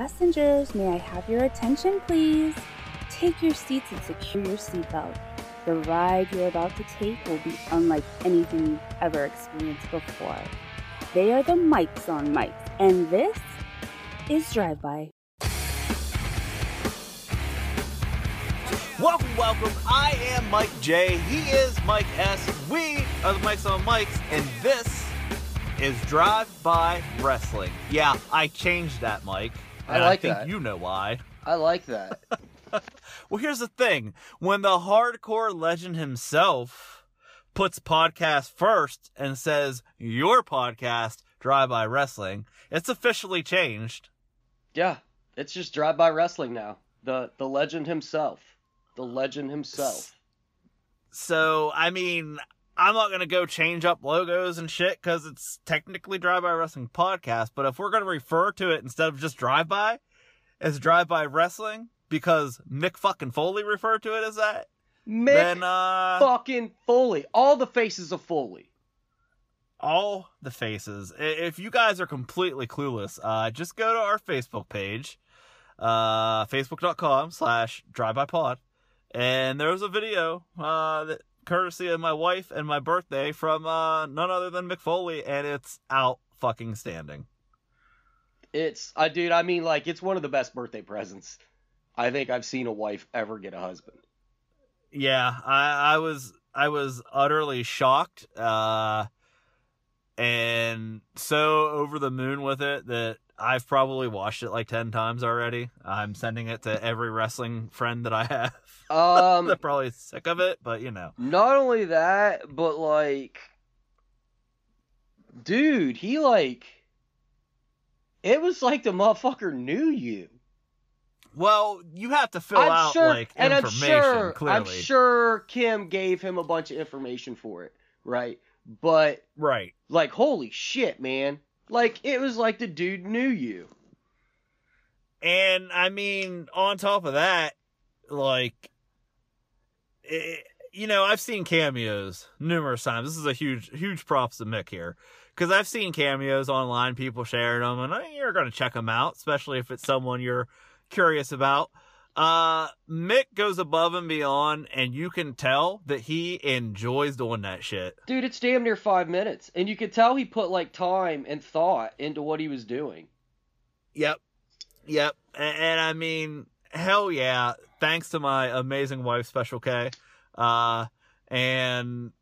Passengers, may I have your attention, please? Take your seats and secure your seatbelt. The ride you're about to take will be unlike anything you've ever experienced before. They are the mics on mics, and this is Drive By. Welcome, welcome. I am Mike J. He is Mike S. We are the Mics on Mics, and this is Drive By Wrestling. Yeah, I changed that, Mike. I and like I think that. you know why. I like that. Well, here's the thing: when the hardcore legend himself puts podcast first and says your podcast, Drive By Wrestling, it's officially changed. yeah, it's just drive by wrestling now. The the legend himself. The legend himself. So, I mean, I'm not going to go change up logos and shit because it's technically Drive By Wrestling Podcast. But if we're going to refer to it instead of just Drive By as Drive By Wrestling because Mick fucking Foley referred to it as that, Mick then, uh, fucking Foley. All the faces of Foley. all the faces. If you guys are completely clueless, uh, just go to our Facebook page, uh, facebook.com slash drivebypod. And there was a video, uh, that courtesy of my wife and my birthday from, uh, none other than Mick Foley, and it's out fucking standing. It's I dude, I mean like it's one of the best birthday presents I think I've seen a wife ever get a husband. Yeah, I, I was, I was utterly shocked, uh, and so over the moon with it that I've probably watched it like 10 times already. I'm sending it to every wrestling friend that I have. Um They're probably sick of it, but you know. not only that, but like dude, he like it was like the motherfucker knew you. Well, you have to fill I'm out sure, like and I'm information sure, clearly. I'm sure Kim gave him a bunch of information for it, right? But Right. like, holy shit, man! Like it was like the dude knew you. And I mean, on top of that, like, it, you know, I've seen cameos numerous times. This is a huge, huge props to Mick here. Because I've seen cameos online, people sharing them, and you're going to check them out, especially if it's someone you're curious about. Uh, Mick goes above and beyond, and you can tell that he enjoys doing that shit. Dude, it's damn near five minutes, and you could tell he put like time and thought into what he was doing. Yep. Yep. And, and I mean, hell yeah. Thanks to my amazing wife, Special K. Uh, and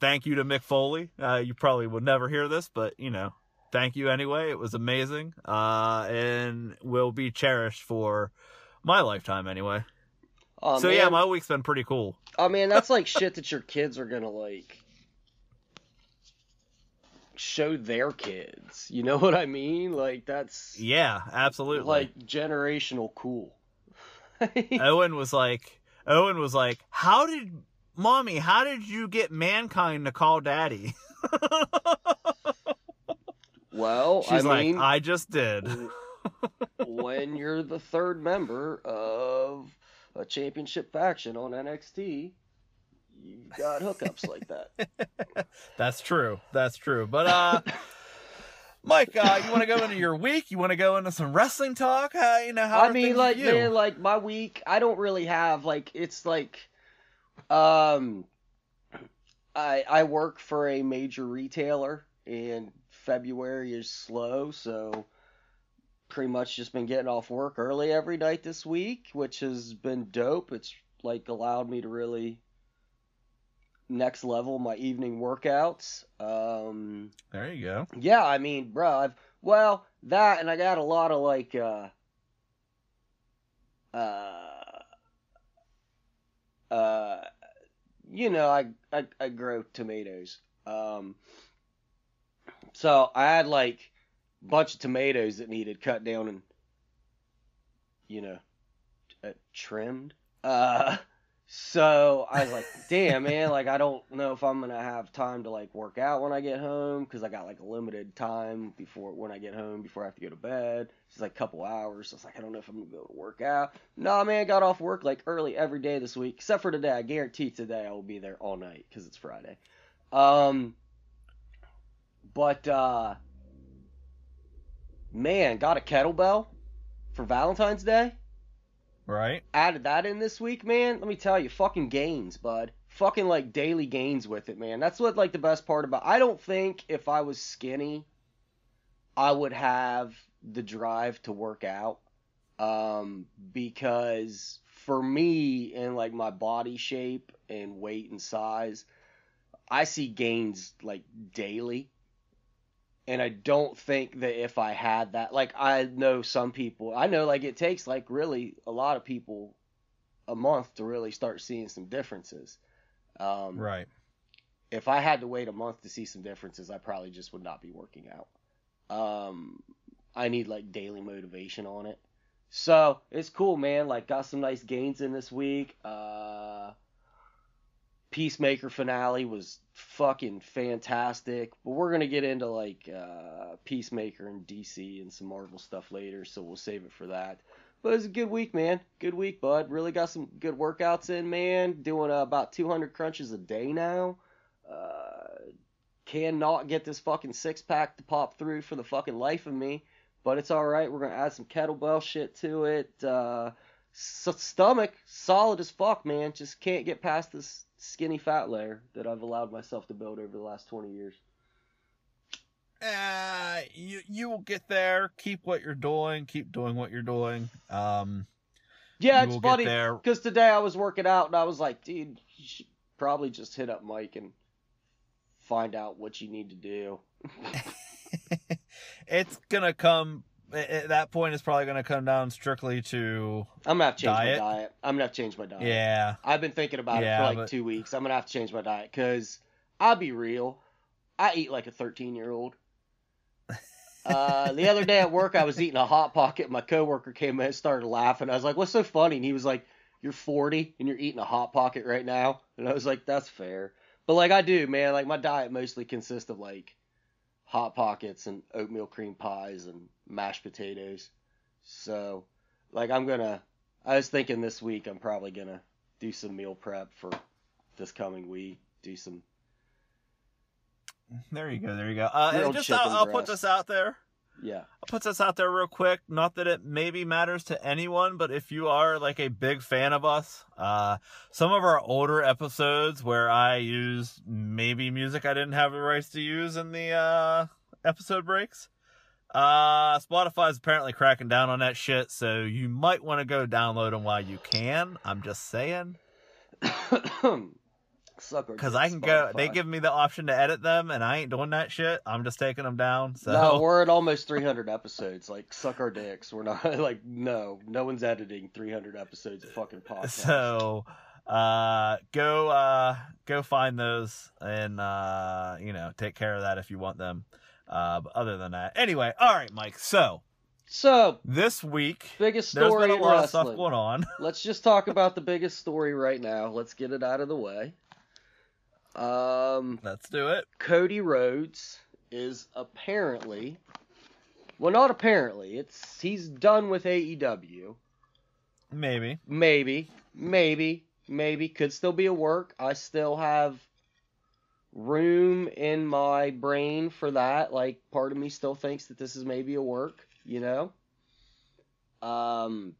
thank you to Mick Foley. Uh, you probably would never hear this, but you know, thank you anyway. It was amazing. Uh, and will be cherished for my lifetime anyway. Oh, so man. yeah, my week's been pretty cool. I mean, that's like shit that your kids are gonna like show their kids. You know what I mean? Like that's Yeah, absolutely. like generational cool. Owen was like, Owen was like, how did, mommy, how did you get mankind to call daddy? well, She's I mean, like, I just did. When you're the third member of a championship faction on NXT, you've got hookups like that. That's true. That's true. But uh Mike, uh, you want to go into your week? You want to go into some wrestling talk? Uh, you know how I mean, like man, like my week, I don't really have like it's like, um, I I work for a major retailer, and February is slow, so pretty much just been getting off work early every night this week, which has been dope. It's like allowed me to really next level my evening workouts. Um, there you go. yeah, I mean, bro, I've well that, and I got a lot of like, uh, uh, uh, you know, I I, I grow tomatoes. Um, so I had like bunch of tomatoes that needed cut down and, you know, uh, trimmed. Uh, so I was like, damn, man, like I don't know if I'm gonna have time to like work out when I get home because I got like a limited time before when I get home before I have to go to bed. It's like a couple hours. So it's like I don't know if I'm gonna be able to work out. Nah, man, got off work like early every day this week except for today. I guarantee today I will be there all night because it's Friday. Um, but uh, man, got a kettlebell for Valentine's Day. Right. Added that in this week, man. Let me tell you, fucking gains, bud. Fucking like daily gains with it, man. That's what like the best part about. I don't think if I was skinny, I would have the drive to work out. Um, because for me and like my body shape and weight and size, I see gains like daily. And I don't think that if I had that, like I know some people, I know like it takes like really a lot of people a month to really start seeing some differences. Um, Right. if I had to wait a month to see some differences, I probably just would not be working out. Um, I need like daily motivation on it. So it's cool, man. Like, got some nice gains in this week. Uh, Peacemaker finale was fucking fantastic. But we're gonna get into like uh, Peacemaker and DC and some Marvel stuff later, so we'll save it for that. But it was a good week, man. Good week, bud. Really got some good workouts in, man. Doing uh, about 200 crunches a day now. Uh, cannot get this fucking six pack to pop through for the fucking life of me. But it's all right. We're gonna add some kettlebell shit to it. Uh, stomach solid as fuck, man. Just can't get past this skinny fat layer that I've allowed myself to build over the last 20 years. Uh, you you will get there. Keep what you're doing. Keep doing what you're doing. Um, Yeah, it's funny because today I was working out and I was like, dude, you should probably just hit up Mike and find out what you need to do. it's gonna come. At that point, it's probably gonna come down strictly to I'm gonna have to change Diet? my diet. I'm gonna have to change my diet. yeah. I've been thinking about it for like but- two weeks. I'm gonna have to change my diet because I'll be real. I eat like a 13 year old. Uh, the other day at work, I was eating a hot pocket. My coworker came in and started laughing. I was like, "What's so funny?" And he was like, "You're 40 and you're eating a hot pocket right now." And I was like, "That's fair." But like I do, man. Like my diet mostly consists of like hot pockets and oatmeal cream pies and mashed potatoes. So, like I'm gonna. I was thinking this week I'm probably gonna do some meal prep for this coming week. Do some. There you go. There you go. Uh, and just chicken I'll, I'll put this out there. Yeah. I'll put this out there real quick. Not that it maybe matters to anyone, but if you are like a big fan of us, uh, some of our older episodes where I use maybe music I didn't have the rights to use in the uh, episode breaks. Uh, Spotify's apparently cracking down on that shit, so you might want to go download them while you can. I'm just saying. Because I can go, they give me the option to edit them, and I ain't doing that shit. I'm just taking them down. So No, we're at almost 300 episodes. Like, suck our dicks. We're not like no, no one's editing 300 episodes of fucking podcast. so uh go uh go find those and uh you know take care of that if you want them uh but other than that anyway all right mike so So, this week biggest there's story been a lot of stuff going on Let's just talk about the biggest story right now. Let's get it out of the way. Um, let's do it Cody Rhodes is apparently, well, not apparently. It's he's done with AEW. maybe Maybe, maybe, maybe could still be a work. I still have room in my brain for that. Like part of me still thinks that this is maybe a work, you know. Um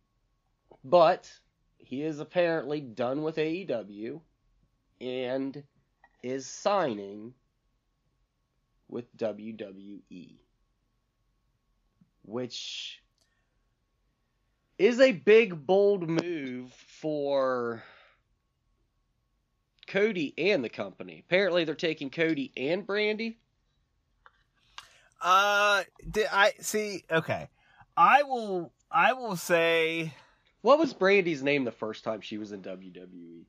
but he is apparently done with AEW and is signing with WWE. Which is a big bold move for Cody and the company. Apparently they're taking Cody and Brandy. uh did i see okay i will i will say What was Brandy's name the first time she was in? WWE?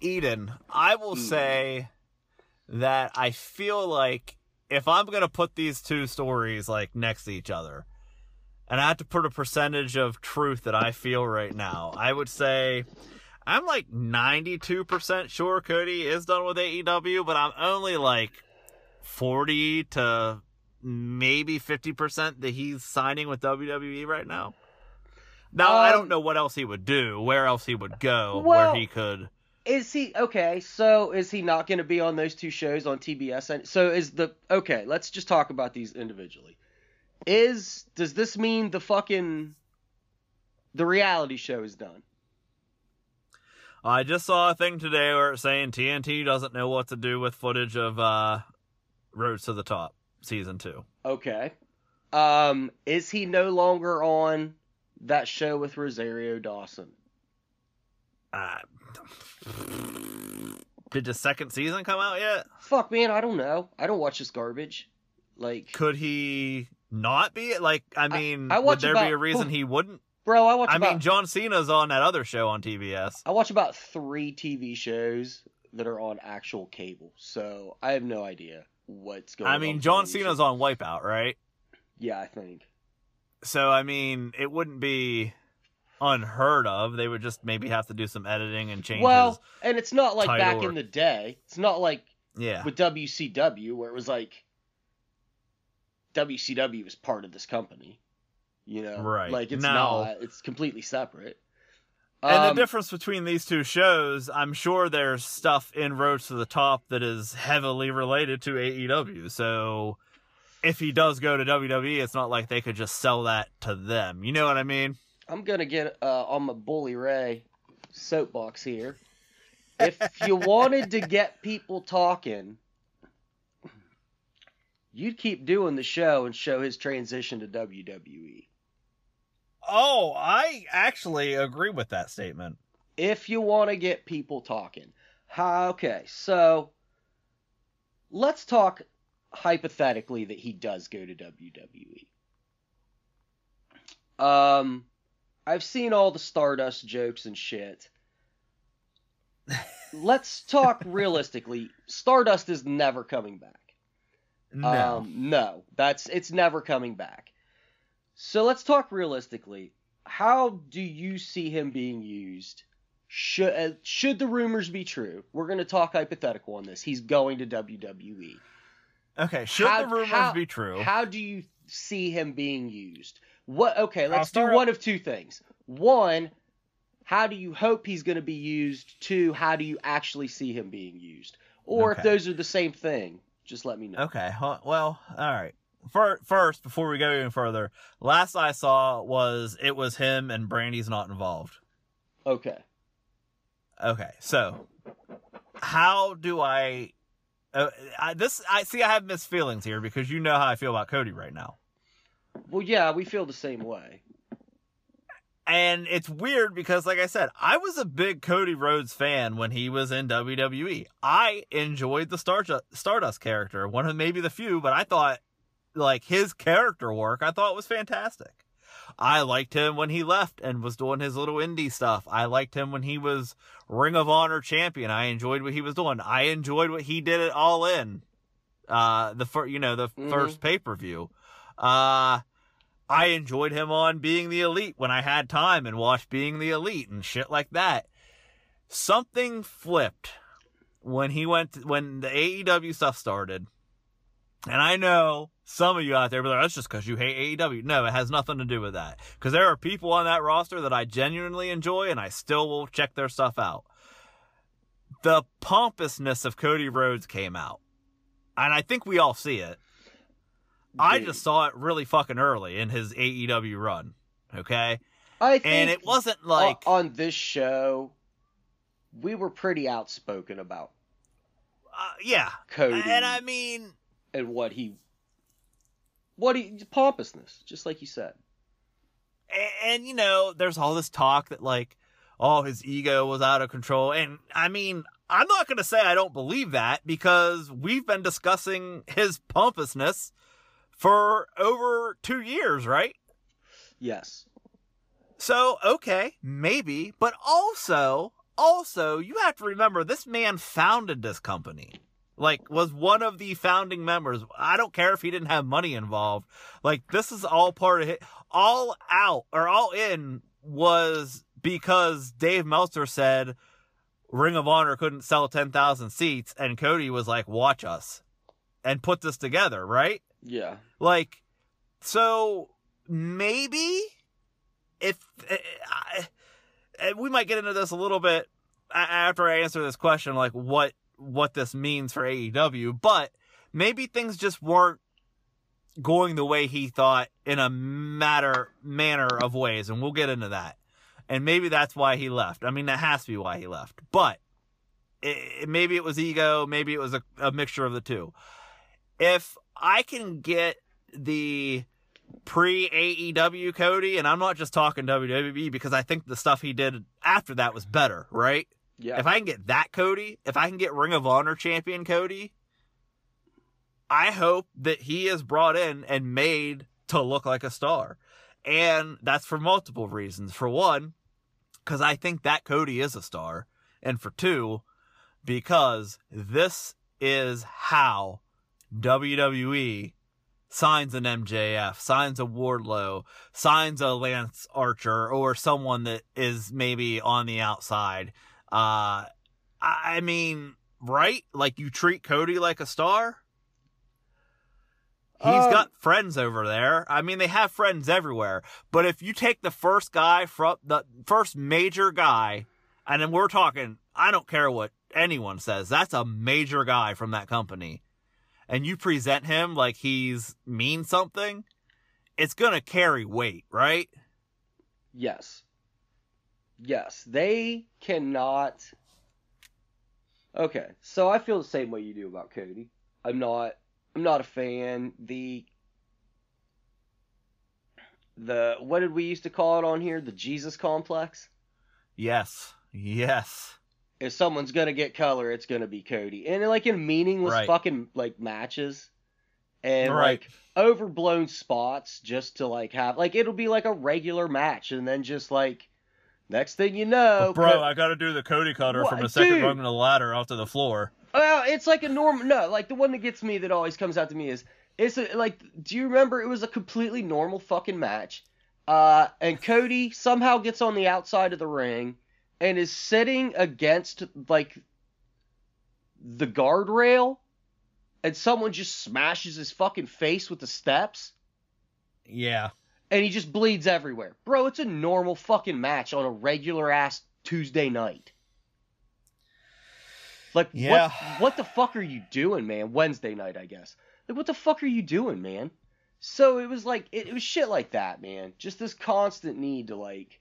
Eden, I will Eden. say that I feel like if I'm gonna put these two stories like next to each other, and I have to put a percentage of truth that I feel right now, I would say I'm like 92% sure Cody is done with AEW, but I'm only like 40 to maybe 50% that he's signing with WWE right now. Now I Um, don't know what else he would do, where else he would go, Well- where he could. Is he okay? So is he not going to be on those two shows on TBS? And so is the okay? Let's just talk about these individually. Is does this mean the fucking The reality show is done. I just saw a thing today where it's saying TNT doesn't know what to do with footage of uh Rhodes to the Top season 2. Okay. Um, is he no longer on that show with Rosario Dawson? Uh, did the second season come out yet? Fuck, man, I don't know. I don't watch this garbage. Like, Could he not be? Like, I mean, I would watch there be a reason he wouldn't? bro, I watch I about mean, John Cena's on that other show on TBS. I watch about three TV shows that are on actual cable, so I have no idea what's going on. I mean, with John Cena's shows. on Wipeout, right? Yeah, I think. So, I mean, it wouldn't be unheard of. They would just maybe have to do some editing and changes. Well, and it's not like back or- in the day. It's not like yeah. with WCW where it was like WCW was part of this company. You know, Right. Like it's No. not. It's completely separate. And Um, the difference between these two shows, I'm sure there's stuff in Rhodes to the Top that is heavily related to AEW. So if he does go to WWE, it's not like they could just sell that to them. You know what I mean? I'm gonna get uh, on my Bully Ray soapbox here. If you wanted to get people talking, you'd keep doing the show and show his transition to. WWE. Oh, I actually agree with that statement. If you want to get people talking. Okay, so let's talk hypothetically that he does go to WWE. Um, I've seen all the Stardust jokes and shit. Let's talk realistically. Stardust is never coming back. No. Um, no, that's it's never coming back. So let's talk realistically. How do you see him being used? Should uh, should the rumors be true? We're going to talk hypothetical on this. He's going to WWE. okay, should how- the rumors how- be true? How do you see him being used? What? Okay, let's do one of two things. One, how do you hope he's going to be used? Two, how do you actually see him being used? Or if those are the same thing, just let me know. Okay, well, all right. First, before we go even further, last I saw was it was him and Brandy's not involved. Okay. Okay, so how do I, uh, I this I see I have mixed feelings here because you know how I feel about Cody right now. Well, yeah, we feel the same way. And it's weird because like I said, I was a big Cody Rhodes fan when he was in WWE. I enjoyed the Star- Stardust character, one of maybe the few, but I thought like his character work I thought was fantastic. I liked him when he left and was doing his little indie stuff. I liked him when he was Ring of Honor champion. I enjoyed what he was doing. I enjoyed what he did it all in. Uh, the fir- you know, the Mhm. first pay-per-view. Uh, I enjoyed him on being the elite when I had time and watched being the elite and shit like that. Something flipped when he went to, when the AEW stuff started. And I know some of you out there be like, that's just because you hate AEW. No, it has nothing to do with that. Because there are people on that roster that I genuinely enjoy and I still will check their stuff out. The pompousness of Cody Rhodes came out. And I think we all see it. I just saw it really fucking early in his AEW run. Okay? I think And it wasn't like on this show, we were pretty outspoken about uh, yeah. Cody And I mean, and what he, what he pompousness, just like you said. A- and you know there's all this talk that like oh his ego was out of control and i mean i'm not going to say i don't believe that because we've been discussing his pompousness for over two years right? Yes. so okay maybe but also also you have to remember this man founded this company. Like was one of the founding members. I don't care if he didn't have money involved. Like this is all part of it all out or all in was because dave meltzer said ring of honor couldn't sell 10,000 seats and cody was like watch us and put this together right? Yeah. Like so maybe if eh, I- eh, we might get into this a little bit after I answer this question, like what what this means for AEW, but maybe things just weren't going the way he thought in a matter manner of ways, and we'll get into that. And maybe that's why he left. I mean, that has to be why he left. But it, maybe it was ego, maybe it was a, a mixture of the two. If I can get the pre AEW Cody, and I'm not just talking WWE because I think the stuff he did after that was better, right? Yeah. If I can get that Cody, if I can get Ring of Honor champion Cody, I hope that he is brought in and made to look like a star. And that's for multiple reasons. For one, because I think that Cody is a star. And for two, because this is how WWE signs an MJF, signs a Wardlow, signs a Lance Archer, or someone that is maybe on the outside. Uh, I mean, right? Like you treat Cody like a star. He's Uh, got friends over there. I mean, they have friends everywhere. But if you take the first guy from the first major guy, and then we're talking, I don't care what anyone says, that's a major guy from that company, and you present him like he's mean something, it's gonna carry weight, right? Yes. Yes. They cannot. Okay, so I feel the same way you do about Cody. I'm not. I'm not a fan. The. The what did we used to call it on here? The Jesus complex. Yes. Yes. If someone's gonna get color, it's gonna be Cody, and like in meaningless Right. fucking like matches, and Right. like overblown spots just to like have like it'll be like a regular match, and then just like next thing you know, Bro, Co- I gotta do the Cody cutter What? from the second Dude. rung of the ladder off to the floor. Well, it's like a normal. No, like the one that gets me that always comes out to me is it's a, like. Do you remember it was a completely normal fucking match? Uh, and Cody somehow gets on the outside of the ring and is sitting against like the guardrail, and someone just smashes his fucking face with the steps, Yeah. and he just bleeds everywhere. Bro, it's a normal fucking match on a regular ass Tuesday night. Like Yeah. what what the fuck are you doing, man? Wednesday night, I guess. Like what the fuck are you doing, man? So it was like it, it was shit like that, man. Just this constant need to like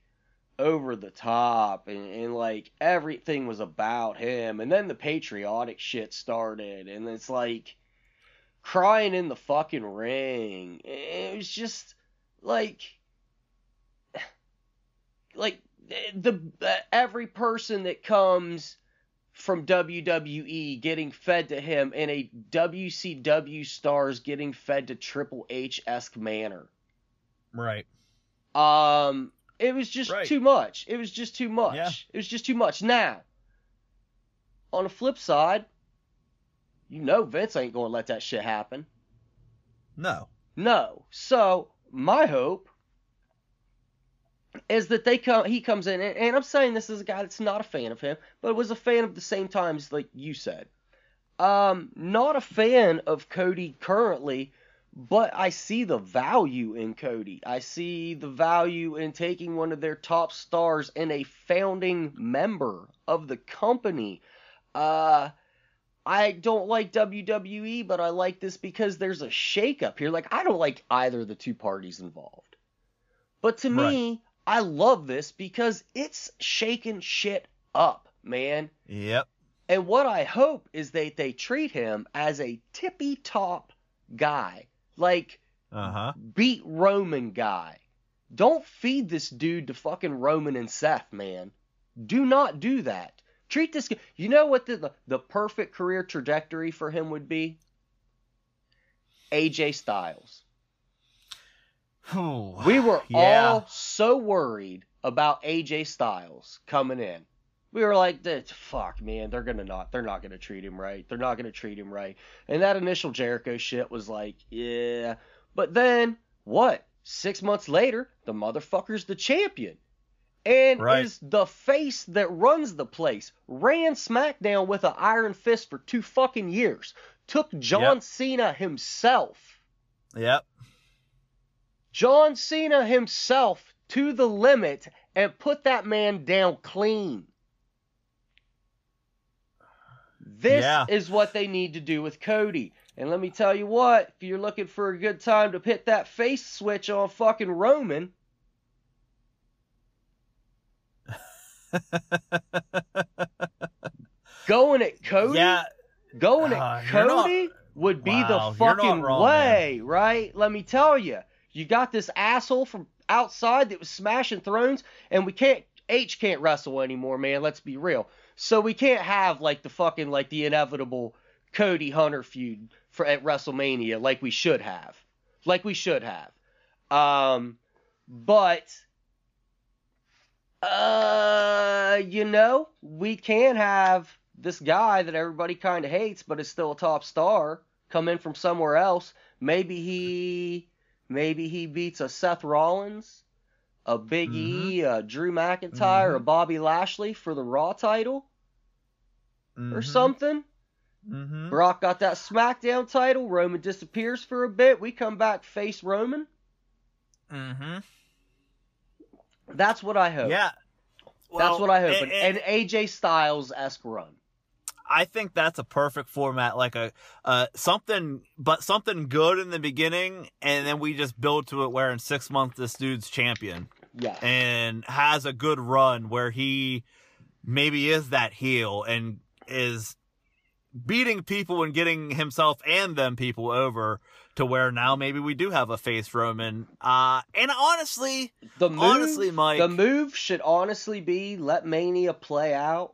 over the top and, and like everything was about him and then the patriotic shit started and it's like crying in the fucking ring. It was just like like the every person that comes from WWE getting fed to him in a WCW stars getting fed to Triple H esque manner. Right. Um, it was just Right. too much. It was just too much. Yeah. It was just too much. Now, on the flip side, you know Vince ain't gonna let that shit happen. No. No. So my hope is that they come. He comes in, and, and I'm saying this is a guy that's not a fan of him, but was a fan of the same times, like you said. Um, not a fan of Cody currently, but I see the value in Cody. I see the value in taking one of their top stars and a founding member of the company. Uh, I don't like WWE, but I like this because there's a shakeup here. Like, I don't like either of the two parties involved. But to me, I love this because it's shaking shit up, man. Yep. And what I hope is that they treat him as a tippy top guy. Like, Uh huh. beat Roman guy. Don't feed this dude to fucking Roman and Seth, man. Do not do that. Treat this guy. You know what the, the, perfect career trajectory for him would be? AJ Styles. We were Yeah. all so worried about AJ Styles coming in. We were like, "That- fuck, man, they're gonna not, they're not gonna treat him right. They're not gonna treat him right. And that initial Jericho shit was like, yeah. But then, what? Six months later, the motherfucker's the champion. And Right. is the face that runs the place. Ran SmackDown with an iron fist for two fucking years. Took John Yep. Cena himself. Yep. John Cena himself to the limit and put that man down clean. This Yeah. is what they need to do with Cody. And let me tell you what, if you're looking for a good time to hit that face switch on fucking Roman, Going at Cody, yeah, going Uh, at not- Cody would be Wow, the fucking wrong, way, right? Let me tell you. You got this asshole from outside that was smashing thrones, and we can't. H can't wrestle anymore, man. Let's be real. So we can't have like the fucking like the inevitable Cody Hunter feud for at WrestleMania like we should have, like we should have. Um, but uh, you know, we can have this guy that everybody kind of hates, but is still a top star, come in from somewhere else. Maybe he, maybe he beats a Seth Rollins, a Big E, a Drew McIntyre, a Mhm. Bobby Lashley for the Raw title or Mhm. something. Mhm. Brock got that SmackDown title. Roman disappears for a bit. We come back face Roman. Mm-hmm. That's what I hope. Yeah. That's what I hope. and- An, an AJ Styles esque run. I think that's a perfect format, like a uh something, but something good in the beginning, and then we just build to it where in six months this dude's champion Yeah. and has a good run where he maybe is that heel and is beating people and getting himself and them people over to where now maybe we do have a face Roman. Uh, and honestly, The move, honestly, Mike, the move should honestly be let Mania play out,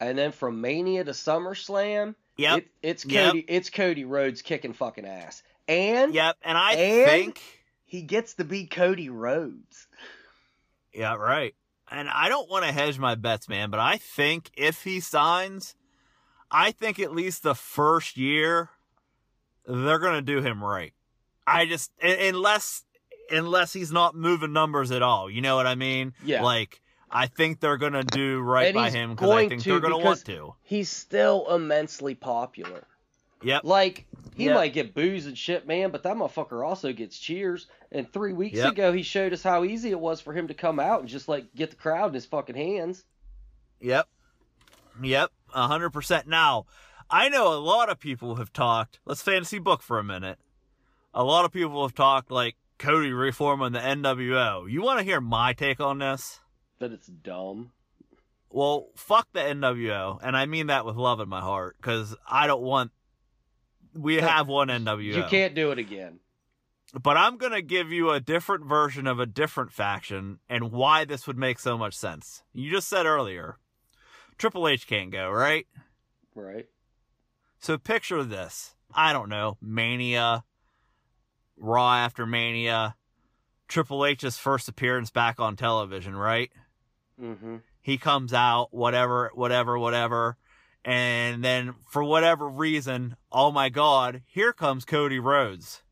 and then from Mania to SummerSlam, yep, it, it's Yep. Cody, it's Cody Rhodes kicking fucking ass, and yep, and I And- think. he gets to be Cody Rhodes. Yeah, right. And I don't want to hedge my bets, man, but I think if he signs, I think at least the first year they're going to do him right. I just unless unless he's not moving numbers at all, you know what I mean? Yeah. Like I think they're going to do right And by him because I think they're going to want to. He's still immensely popular. Yep. Like he Yep. might get boos and shit, man, but that motherfucker also gets cheers. And three weeks Yep. ago, he showed us how easy it was for him to come out and just like get the crowd in his fucking hands. Yep. Yep. A hundred percent. Now, I know a lot of people have talked. Let's fantasy book for a minute. A lot of people have talked like Cody reforming the NWO. You want to hear my take on this? That it's dumb. Well, fuck the NWO, and I mean that with love in my heart, because I don't want. We have one NWO. You can't do it again. But I'm gonna give you a different version of a different faction and why this would make so much sense. You just said earlier, Triple H can't go, right? Right. So picture this. I don't know, Mania, Raw after Mania, Triple H's first appearance back on television, right? Mm-hmm. He comes out, whatever, whatever, whatever. And then for whatever reason, oh my God, here comes Cody Rhodes.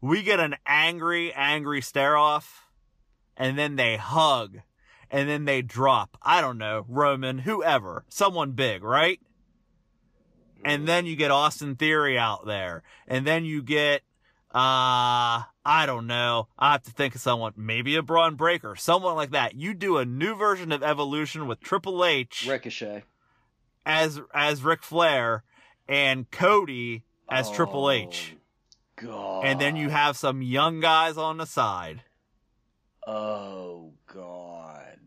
We get an angry, angry stare off. And then they hug. And then they drop. I don't know, Roman, whoever, someone big, right? and then you get Austin Theory out there, and then you get uh I don't know. I have to think of someone, maybe a Bron Breakker, someone like that. You do a new version of Evolution with Triple H Ricochet. As as Ric Flair and Cody as Triple H. Oh, God. And then you have some young guys on the side. Oh God.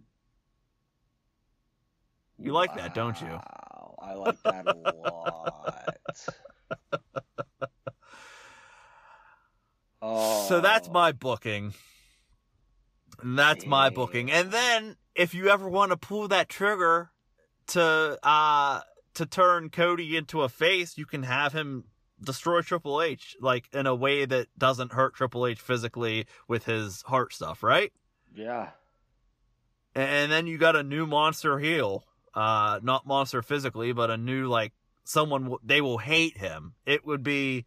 You like that, don't you? Wow, I like that a lot. Oh. So that's my booking. And that's my booking. And then if you ever want to pull that trigger to uh to turn Cody into a face, you can have him destroy Triple H like in a way that doesn't hurt Triple H physically with his heart stuff, right? yeah. And then you got a new monster heel. Uh not monster physically, but a new like someone they will hate him. It would be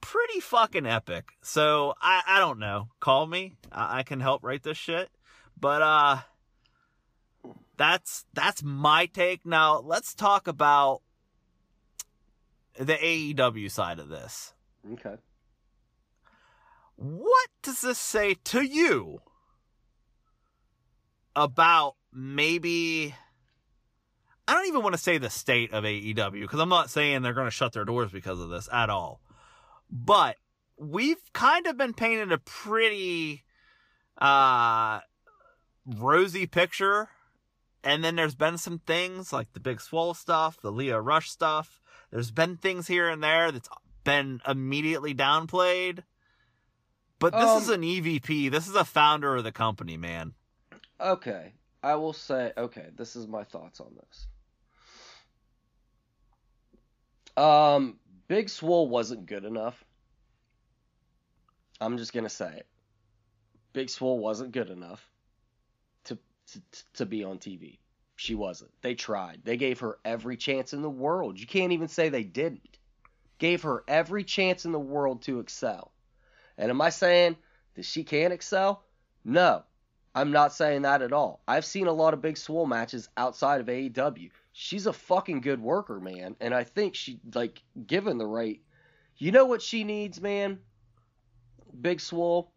pretty fucking epic. So I I don't know. Call me. I, I can help write this shit. But uh that's that's my take. Now let's talk about the AEW side of this. Okay. What does this say to you about maybe I don't even want to say the state of AEW because I'm not saying they're going to shut their doors because of this at all. But we've kind of been painted a pretty uh rosy picture and then there's been some things like the Big Swole stuff, the Lio Rush stuff. There's been things here and there that's been immediately downplayed. But this Um, is an EVP. This is a founder of the company, man. Okay, I will say. Okay, this is my thoughts on this. Um, Big Swole wasn't good enough. I'm just gonna say it. Big Swole wasn't good enough to to, be on TV. She wasn't. They tried. They gave her every chance in the world. You can't even say they didn't. Gave her every chance in the world to excel. And am I saying that she can't excel? No. I'm not saying that at all. I've seen a lot of big swole matches outside of AEW. She's a fucking good worker, man, and I think she like given the right. You know what she needs, man? Big swole.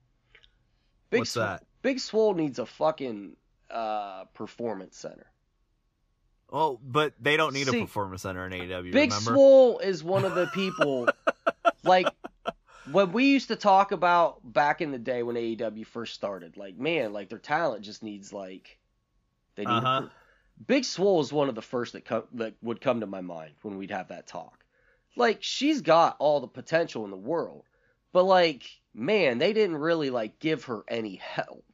Big What's Sw- that? Big swole needs a fucking uh performance center. Well, but they don't need See, a performance center in AEW. Big remember? Swole is one of the people like when we used to talk about back in the day when AEW first started. Like, man, like their talent just needs like they need. Uh-huh. Big Swole is one of the first that come that would come to my mind when we'd have that talk. Like, she's got all the potential in the world, but like, man, they didn't really like give her any help.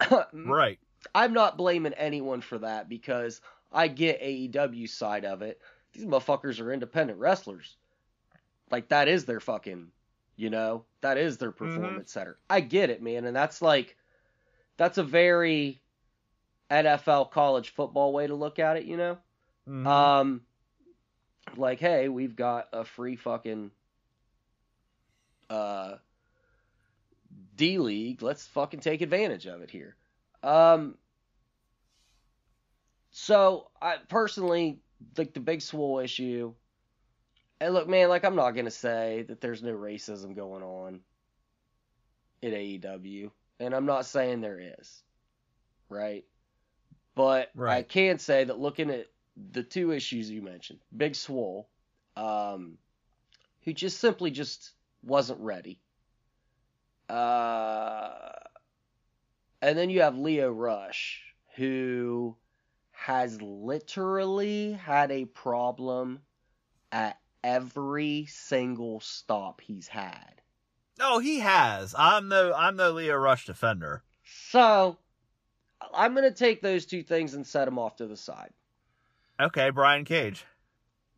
Right. I'm not blaming anyone for that because I get AEW's side of it. These motherfuckers are independent wrestlers. Like that is their fucking, you know, that is their performance center. I get it, man, and that's like that's a very NFL college football way to look at it, you know? Mhm. Um like hey, we've got a free fucking uh D League. Let's fucking take advantage of it here. Um so I personally like the big swole issue. And look, man, like I'm not gonna say that there's no racism going on at AEW, and I'm not saying there is, right? But I can say that looking at the two issues you mentioned, Big Swole, um, who just simply just wasn't ready. Uh, and then you have Lio Rush, who has literally had a problem at every single stop he's had. Oh, he has. I'm no I'm no Lio Rush defender. So, I'm going to take those two things and set them off to the side. Okay, Brian Cage.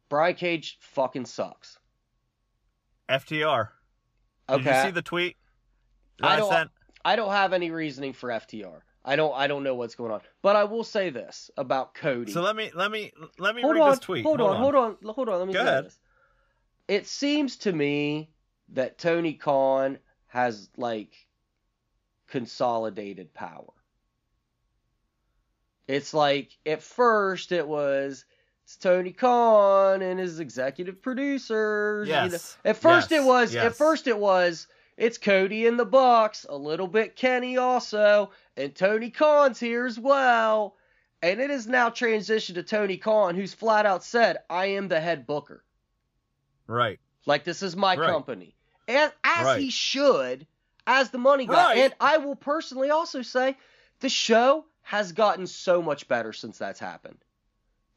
Brian Cage fucking sucks. FTR. Okay. Did you see the tweet that I I, don't- sent? I don't have any reasoning for FTR. I don't I don't know what's going on. But I will say this about Cody. So let me let me let me hold read on, this tweet. Hold, on, hold on, hold on. Let me Go say ahead. this. It seems to me that Tony Khan has like consolidated power. It's like at first it was it's Tony Khan and his executive producers. you know. Yes. At first Yes. it was at first it was it's Cody in the box, a little bit Kenny also, and Tony Khan's here as well. And it has now transitioned to Tony Khan, who's flat out said, I am the head booker. Right. Like this is my Right. company. And as Right. he should, as the money guy. Right. And I will personally also say the show has gotten so much better since that's happened.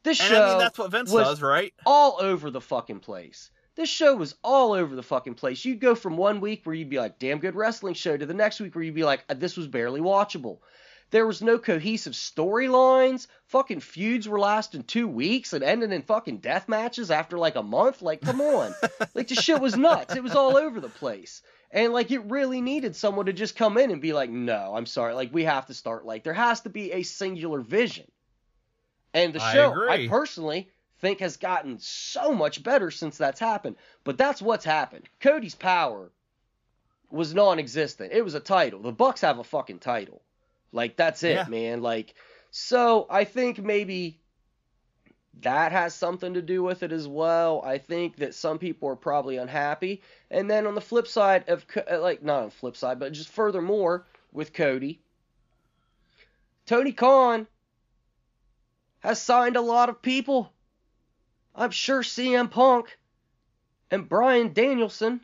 This And show I mean that's what Vince was- does, right? all over the fucking place. This show was all over the fucking place. You'd go from one week where you'd be like, damn good wrestling show, to the next week where you'd be like, "Uh, this was barely watchable. There was no cohesive storylines. Fucking feuds were lasting two weeks and ending in fucking death matches after like a month. Like, come on. like, the shit was nuts. It was all over the place. And like, it really needed someone to just come in and be like, no, I'm sorry. Like, we have to start. Like, there has to be a singular vision. And the I show, agree. I personally think has gotten so much better since that's happened. But that's what's happened. Cody's power was non-existent. It was a title. The Bucks have a fucking title. Like that's it, Yeah. man. Like so I think maybe that has something to do with it as well. I think that some people are probably unhappy. And then on the flip side of uh, like not on the flip side, but just furthermore with Cody, Tony Khan has signed a lot of people. I'm sure CM Punk and Bryan Danielson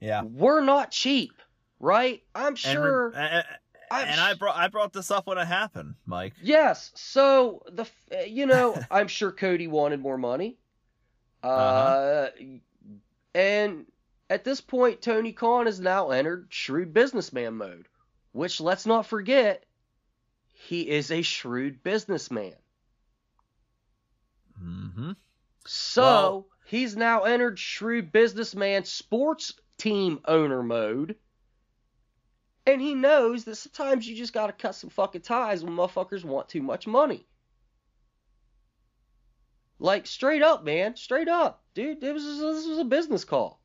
Yeah. were not cheap, right? I'm And, sure. re- and, I'm and I brought I brought this up when it happened, Mike. Yes. So the uh, you know I'm sure Cody wanted more money. Uh, Uh-huh. and at this point Tony Khan has now entered shrewd businessman mode, which let's not forget he is a shrewd businessman. Mm-hmm. So Well- he's now entered shrewd businessman sports team owner mode. And he knows that sometimes you just gotta cut some fucking ties when motherfuckers want too much money. Like straight up, man, straight up, dude. Was this was a business call.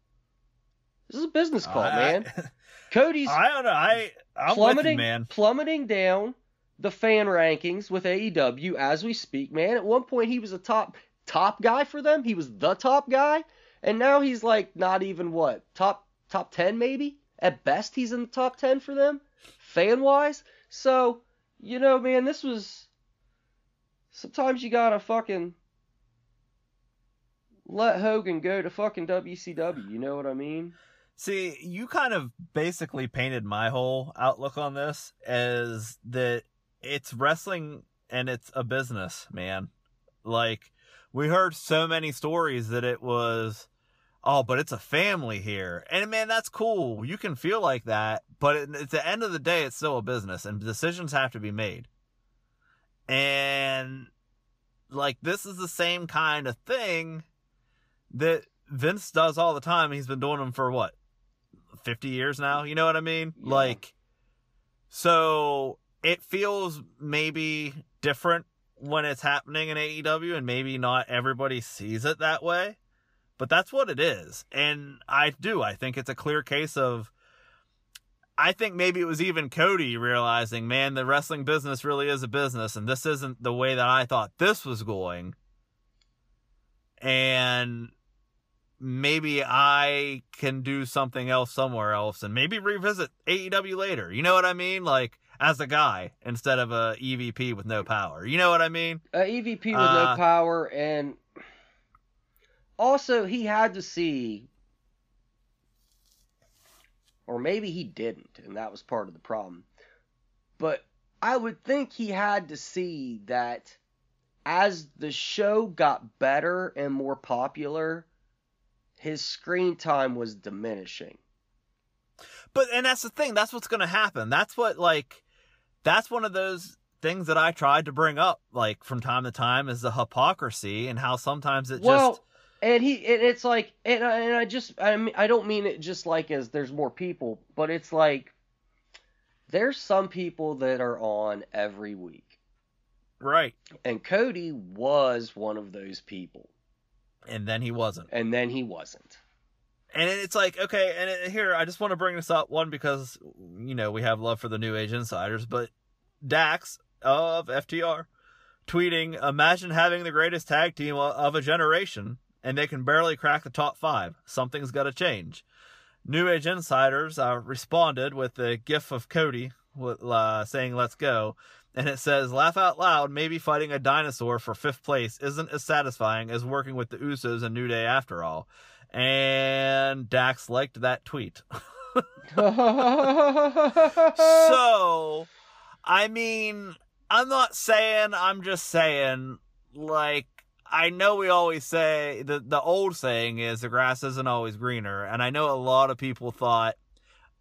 This is a business call, man. Cody's I don't know. I I'm plummeting, you, man. plummeting down the fan rankings with AEW as we speak, man. At one point, he was a top top guy for them. He was the top guy, and now he's like not even what top top ten maybe at best. He's in the top ten for them, fan wise. So you know, man, this was. Sometimes you gotta fucking let Hogan go to fucking WCW. You know what I mean? See, you kind of basically painted my whole outlook on this as that it's wrestling and it's a business, man. Like, we heard so many stories that it was, oh, but it's a family here. And man, that's cool. You can feel like that, but at the end of the day, it's still a business and decisions have to be made. And, like, this is the same kind of thing that Vince does all the time. He's been doing them for what? 50 years now, you know what I mean? Yeah. Like so it feels maybe different when it's happening in AEW and maybe not everybody sees it that way, but that's what it is. And I do I think it's a clear case of I think maybe it was even Cody realizing, man, the wrestling business really is a business and this isn't the way that I thought this was going. And maybe I can do something else somewhere else and maybe revisit AEW later. You know what I mean? Like as a guy instead of a EVP with no power. You know what I mean? uh, EVP with no Uh, power, and also he had to see, or maybe he didn't, and that was part of the problem. But I would think he had to see that as the show got better and more popular, his screen time was diminishing. But and that's the thing. That's what's going to happen. That's what like that's one of those things that I tried to bring up like from time to time is the hypocrisy and how sometimes it well, just and he and it's like and I, and I just I mean I don't mean it just like as there's more people, but it's like there's some people that are on every week, right. and Cody was one of those people, And then he wasn't. and then he wasn't. And it's like, okay, and it, here, I just want to bring this up. One, because, you know, we have love for the New Age Insiders, but Dax of FTR tweeting, imagine having the greatest tag team of a generation, and they can barely crack the top five. Something's got to change. New Age Insiders uh, responded with the gif of Cody uh, saying, let's go. And it says, laugh out loud, maybe fighting a dinosaur for fifth place isn't as satisfying as working with the Usos and New Day after all. And Dax liked that tweet. so, I mean, I'm not saying, I'm just saying, like, I know we always say, the, the old saying is the grass isn't always greener. And I know a lot of people thought,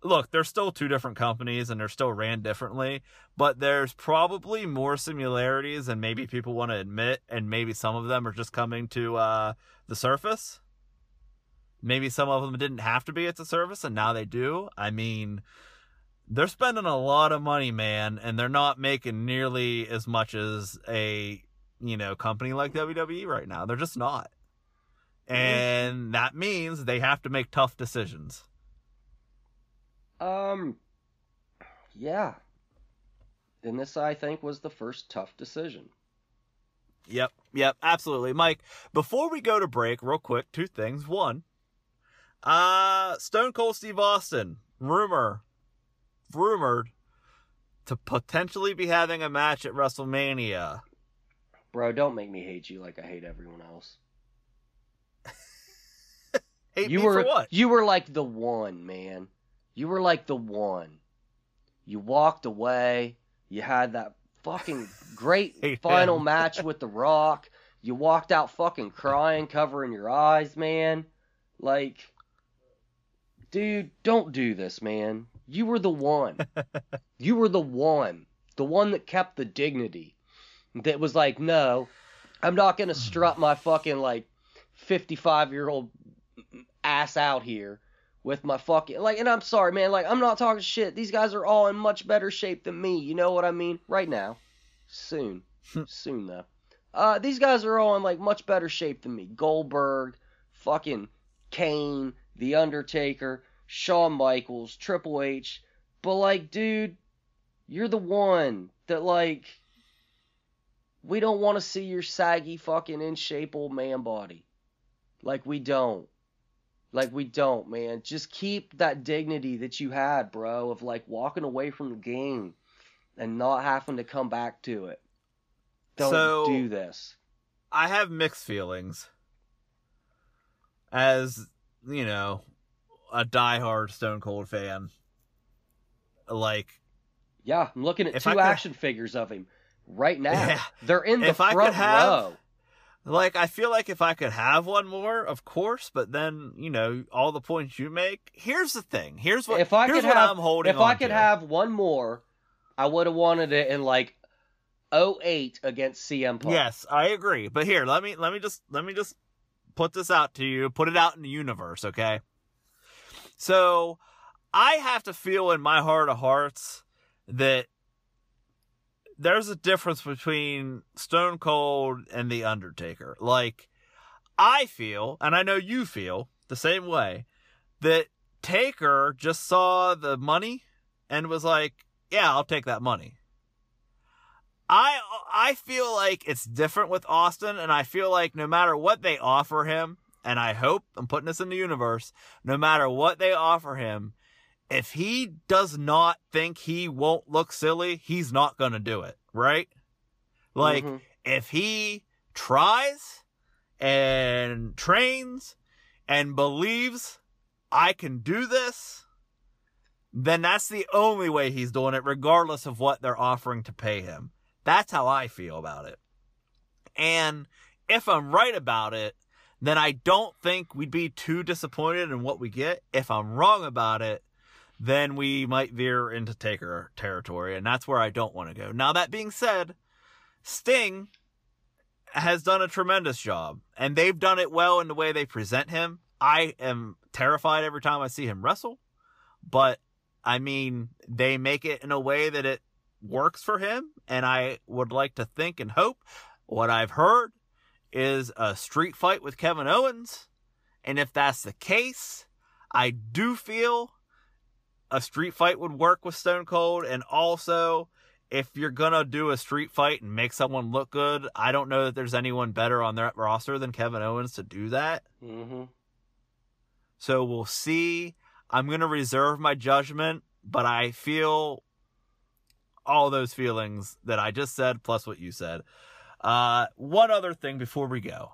look, they're still two different companies and they're still ran differently, but there's probably more similarities than maybe people want to admit. And maybe some of them are just coming to, uh, the surface. Maybe some of them didn't have to be at the service, and now they do. I mean, they're spending a lot of money, man, and they're not making nearly as much as a, you know, company like WWE right now. They're just not. And that means they have to make tough decisions. um, yeah. And this, I think, was the first tough decision. Yep, yep, absolutely. Mike, before we go to break, real quick, two things. One, uh, Stone Cold Steve Austin, rumor, rumored to potentially be having a match at WrestleMania. Bro, don't make me hate you like I hate everyone else. Hate you me were for what? you were like the one, man. You were like the one. You walked away. You had that fucking great final match with The Rock. You walked out fucking crying, covering your eyes, man. Like, dude, don't do this, man. You were the one. you were the one. The one that kept the dignity. That was like, no, I'm not gonna strut my fucking like 55 year old ass out here with my fucking like. And I'm sorry, man. Like, I'm not talking shit. These guys are all in much better shape than me. You know what I mean? Right now, soon, soon though. Uh, these guys are all in like much better shape than me. Goldberg, fucking Kane, The Undertaker, Shawn Michaels, Triple H. But like, dude, you're the one that like we don't want to see your saggy fucking in shape old man body. Like we don't. Like we don't, man. Just keep that dignity that you had, bro, of like walking away from the game and not having to come back to it. Don't So- do this. I have mixed feelings. As, you know, a diehard Stone Cold fan. Like, Yeah, I'm looking at two could- action figures of him right now. Yeah. They're in the If I could front have- row. like I feel like if I could have one more, of course, but then, you know, all the points you make. Here's the thing. Here's what If I here's could what have- I'm holding If I could to. have one more, I would have wanted it in like 08 against CM Punk. Yes, I agree. But here, let me let me just let me just put this out to you, put it out in the universe, okay? So, I have to feel in my heart of hearts that there's a difference between Stone Cold and The Undertaker. Like, I feel, and I know you feel the same way, that Taker just saw the money and was like, yeah, I'll take that money. I I feel like it's different with Austin, and I feel like no matter what they offer him, and I hope I'm putting this in the universe, no matter what they offer him, if he does not think he won't look silly, he's not gonna do it, right? Like Mhm. if he tries and trains and believes I can do this, then that's the only way he's doing it, regardless of what they're offering to pay him. That's how I feel about it. And if I'm right about it, then I don't think we'd be too disappointed in what we get. If I'm wrong about it, then we might veer into Taker territory, and that's where I don't want to go. Now, that being said, Sting has done a tremendous job, and they've done it well in the way they present him. I am terrified every time I see him wrestle, but I mean, they make it in a way that it works for him, and I would like to think and hope what I've heard is a street fight with Kevin Owens, and if that's the case, I do feel a street fight would work with Stone Cold, and also if you're gonna do a street fight and make someone look good, I don't know that there's anyone better on that roster than Kevin Owens to do that. Mhm. So we'll see. I'm going to reserve my judgment, but I feel all those feelings that I just said plus what you said. Uh, one other thing before we go.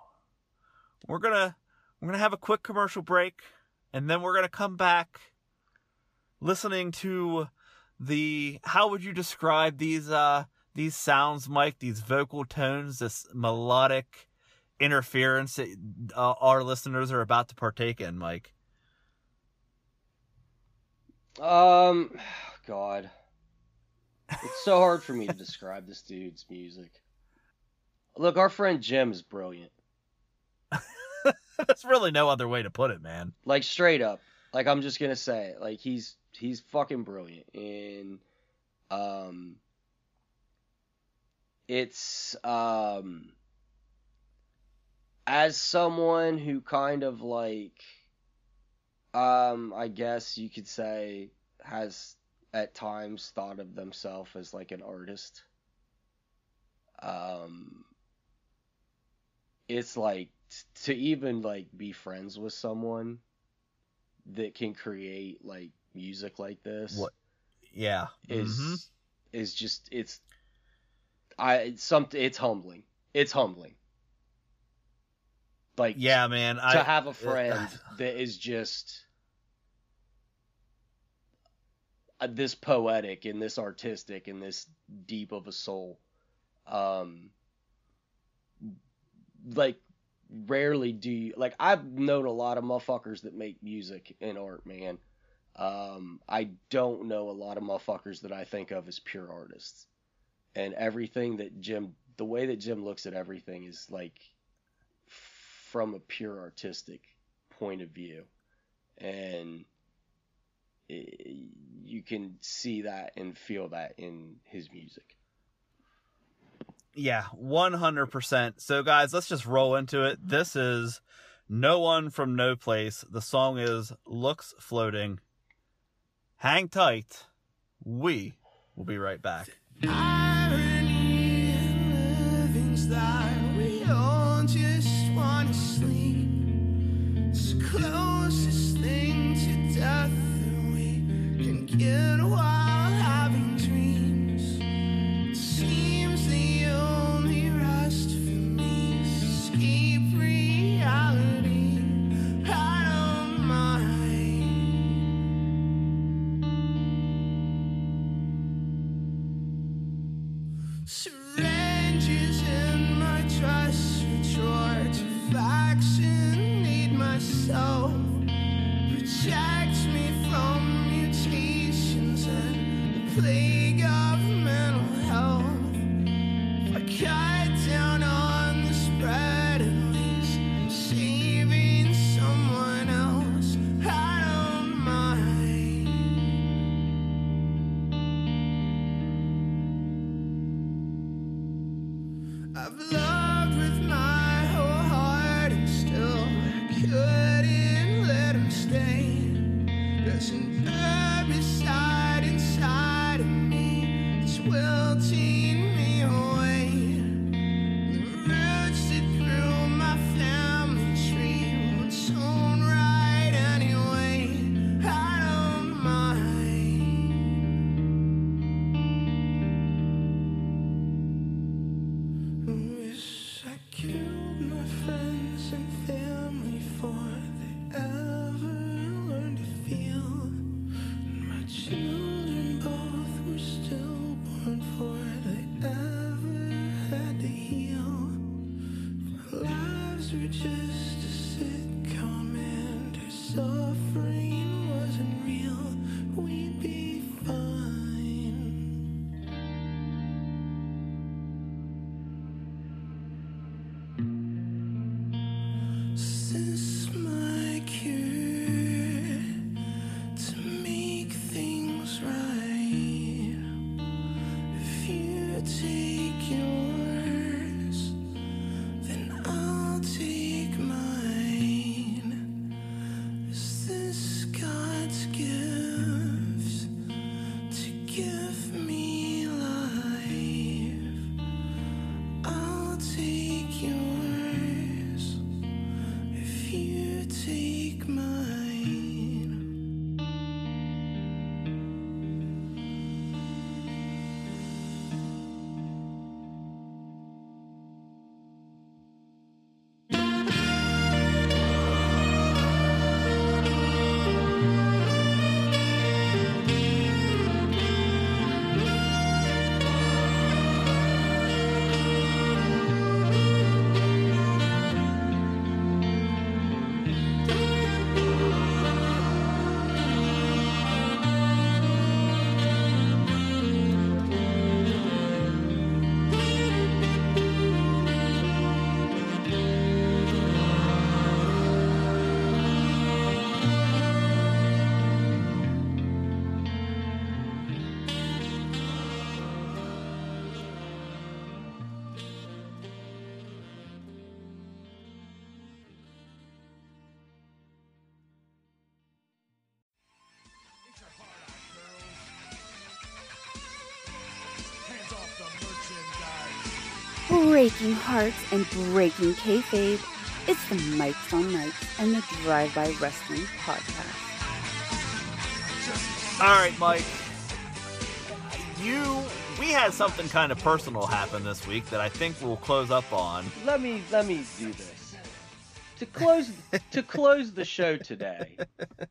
We're to we're to have a quick commercial break and then we're to come back listening to the how would you describe these uh these sounds Mike, these vocal tones, this melodic interference that uh, our listeners are about to partake in, Mike. Um, God. It's so hard for me to describe this dude's music. Look, our friend Jim is brilliant. There's really no other way to put it, man. Like straight up. Like I'm just gonna say it. Like he's he's fucking brilliant. And um it's um as someone who kind of like um I guess you could say has at times thought of themselves as like an artist. Um it's like t- to even like be friends with someone that can create like music like this What? Yeah. is Mhm. is just it's I it's something it's humbling. It's humbling. Like Yeah, man. to I have a friend that is just uh, this poetic and this artistic and this deep of a soul. Um, like rarely do you like I've known a lot of motherfuckers that make music and art, man. Um, I don't know a lot of motherfuckers that I think of as pure artists. And everything that Jim, the way that Jim looks at everything is like from a pure artistic point of view. And it, you can see that and feel that in his music. Yeah, 100%. So, guys, let's just roll into it. This is No One from No Place. The song is Looks Floating. Hang tight. We will be right back. In Breaking hearts and breaking kayfabe. It's the Mikes on Mics and the Drive By Wrestling podcast. All right, Mike. You, we had something kind of personal happen this week that I think we'll close up on. Let me let me do this. to close to close the show today.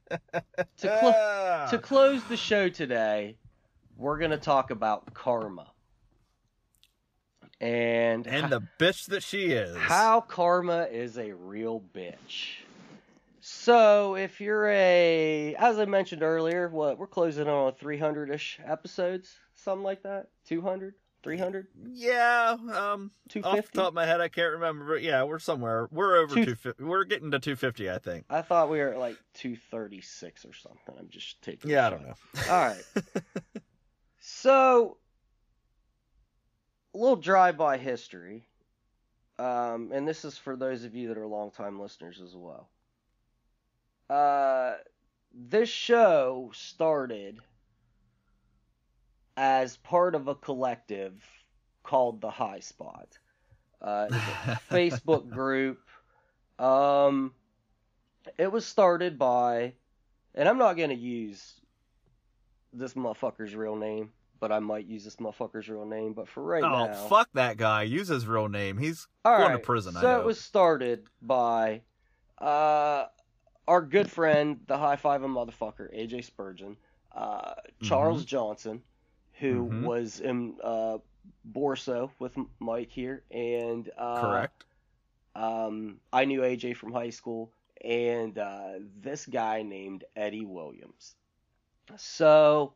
To close Ah. to close the show today, we're gonna talk about karma. And, and the bitch that she is. how karma is a real bitch. So, if you're a, as I mentioned earlier, what we're closing on 300-ish episodes, something like that, 200, 300, Yeah, um, 250? off the top of my head, I can't remember, but yeah, we're somewhere. We're over Two- 250. We're getting to 250, I think. I thought we were at like 236 or something. I'm just taking. Yeah, I don't know. All right. so, a little drive-by history, um, and this is for those of you that are longtime listeners as well. Uh, this show started as part of a collective called the High Spot. Uh, Facebook group. Um, it was started by, and I'm not gonna use this motherfucker's real name, but I might use this motherfucker's real name. But for right oh, now, oh fuck that guy. Use his real name. He's going to right, prison, I So it was started by uh, our good friend, the high five motherfucker, AJ Spurgeon, uh, Charles Johnson, who Mhm. was in uh, Borso with Mike here, and uh, correct. um, I knew AJ from high school, and uh, this guy named Eddie Williams. So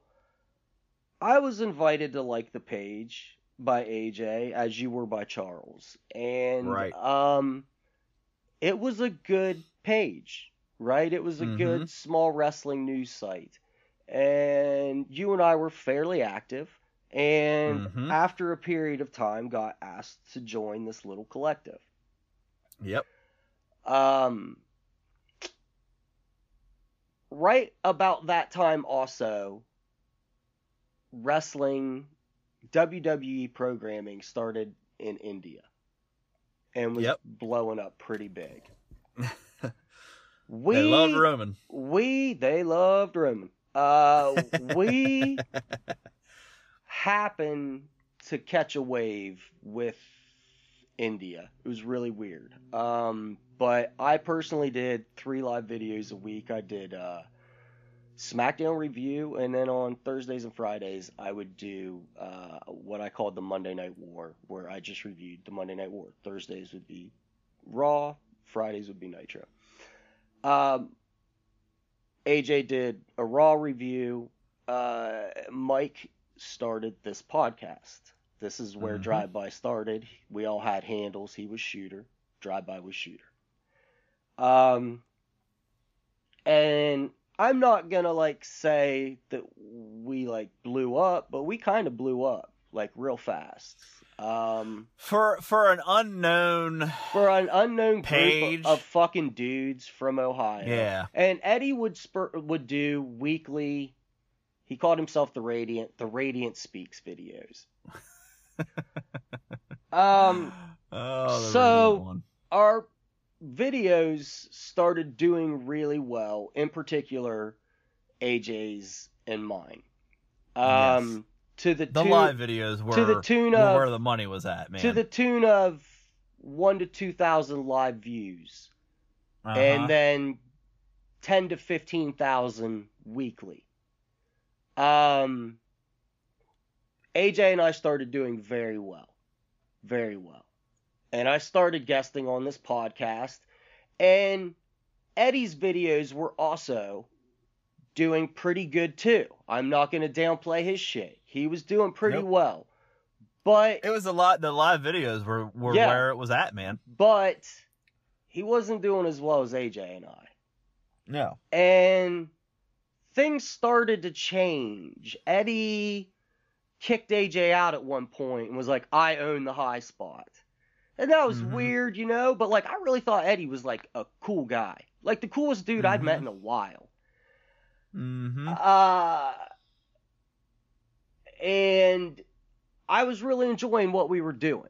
I was invited to like the page by AJ, as you were by Charles, and Right. um, it was a good page, right? It was a Mhm. good small wrestling news site, and you and I were fairly active. And Mhm. after a period of time, got asked to join this little collective. Yep. Um, right about that time, also, wrestling WWE programming started in India and was Yep. blowing up pretty big. we they loved Roman. we they loved Roman. Uh, we happened to catch a wave with India. It was really weird. Um, but I personally did three live videos a week. I did uh, SmackDown review, and then on Thursdays and Fridays, I would do uh, what I called the Monday Night War, where I just reviewed the Monday Night War. Thursdays would be Raw, Fridays would be Nitro. Um, AJ did a Raw review. Uh, Mike started this podcast. This is where Mhm. Drive By started. We all had handles. He was Shooter. Drive By was Shooter. Um, and I'm not gonna like say that we like blew up, but we kind of blew up like real fast. Um, For for an unknown, for an unknown group Page. of, of fucking dudes from Ohio. yeah, And Eddie would spur, would do weekly. He called himself the Radiant. The Radiant Speaks videos. um, oh, the so- our videos started doing really well. In particular, AJ's and mine. Um, to the the tune, live videos were to the tune of where the money was at, man. to the tune of one to two thousand live views. Uh-huh. and then 10 to 15,000 weekly. Um, AJ and I started doing very well. Very well. And I started guesting on this podcast. And Eddie's videos were also doing pretty good too. I'm not going to downplay his shit. He was doing pretty Nope. well. But it was a lot. The live videos were were Yeah. where it was at, man. but he wasn't doing as well as AJ and I. No. and things started to change. Eddie kicked AJ out at one point and was like, "I own the high spot," and that was Mhm. weird, you know. But like, I really thought Eddie was like a cool guy, like the coolest dude I'd met Mhm. in a while. Mm-hmm. Uh, and I was really enjoying what we were doing.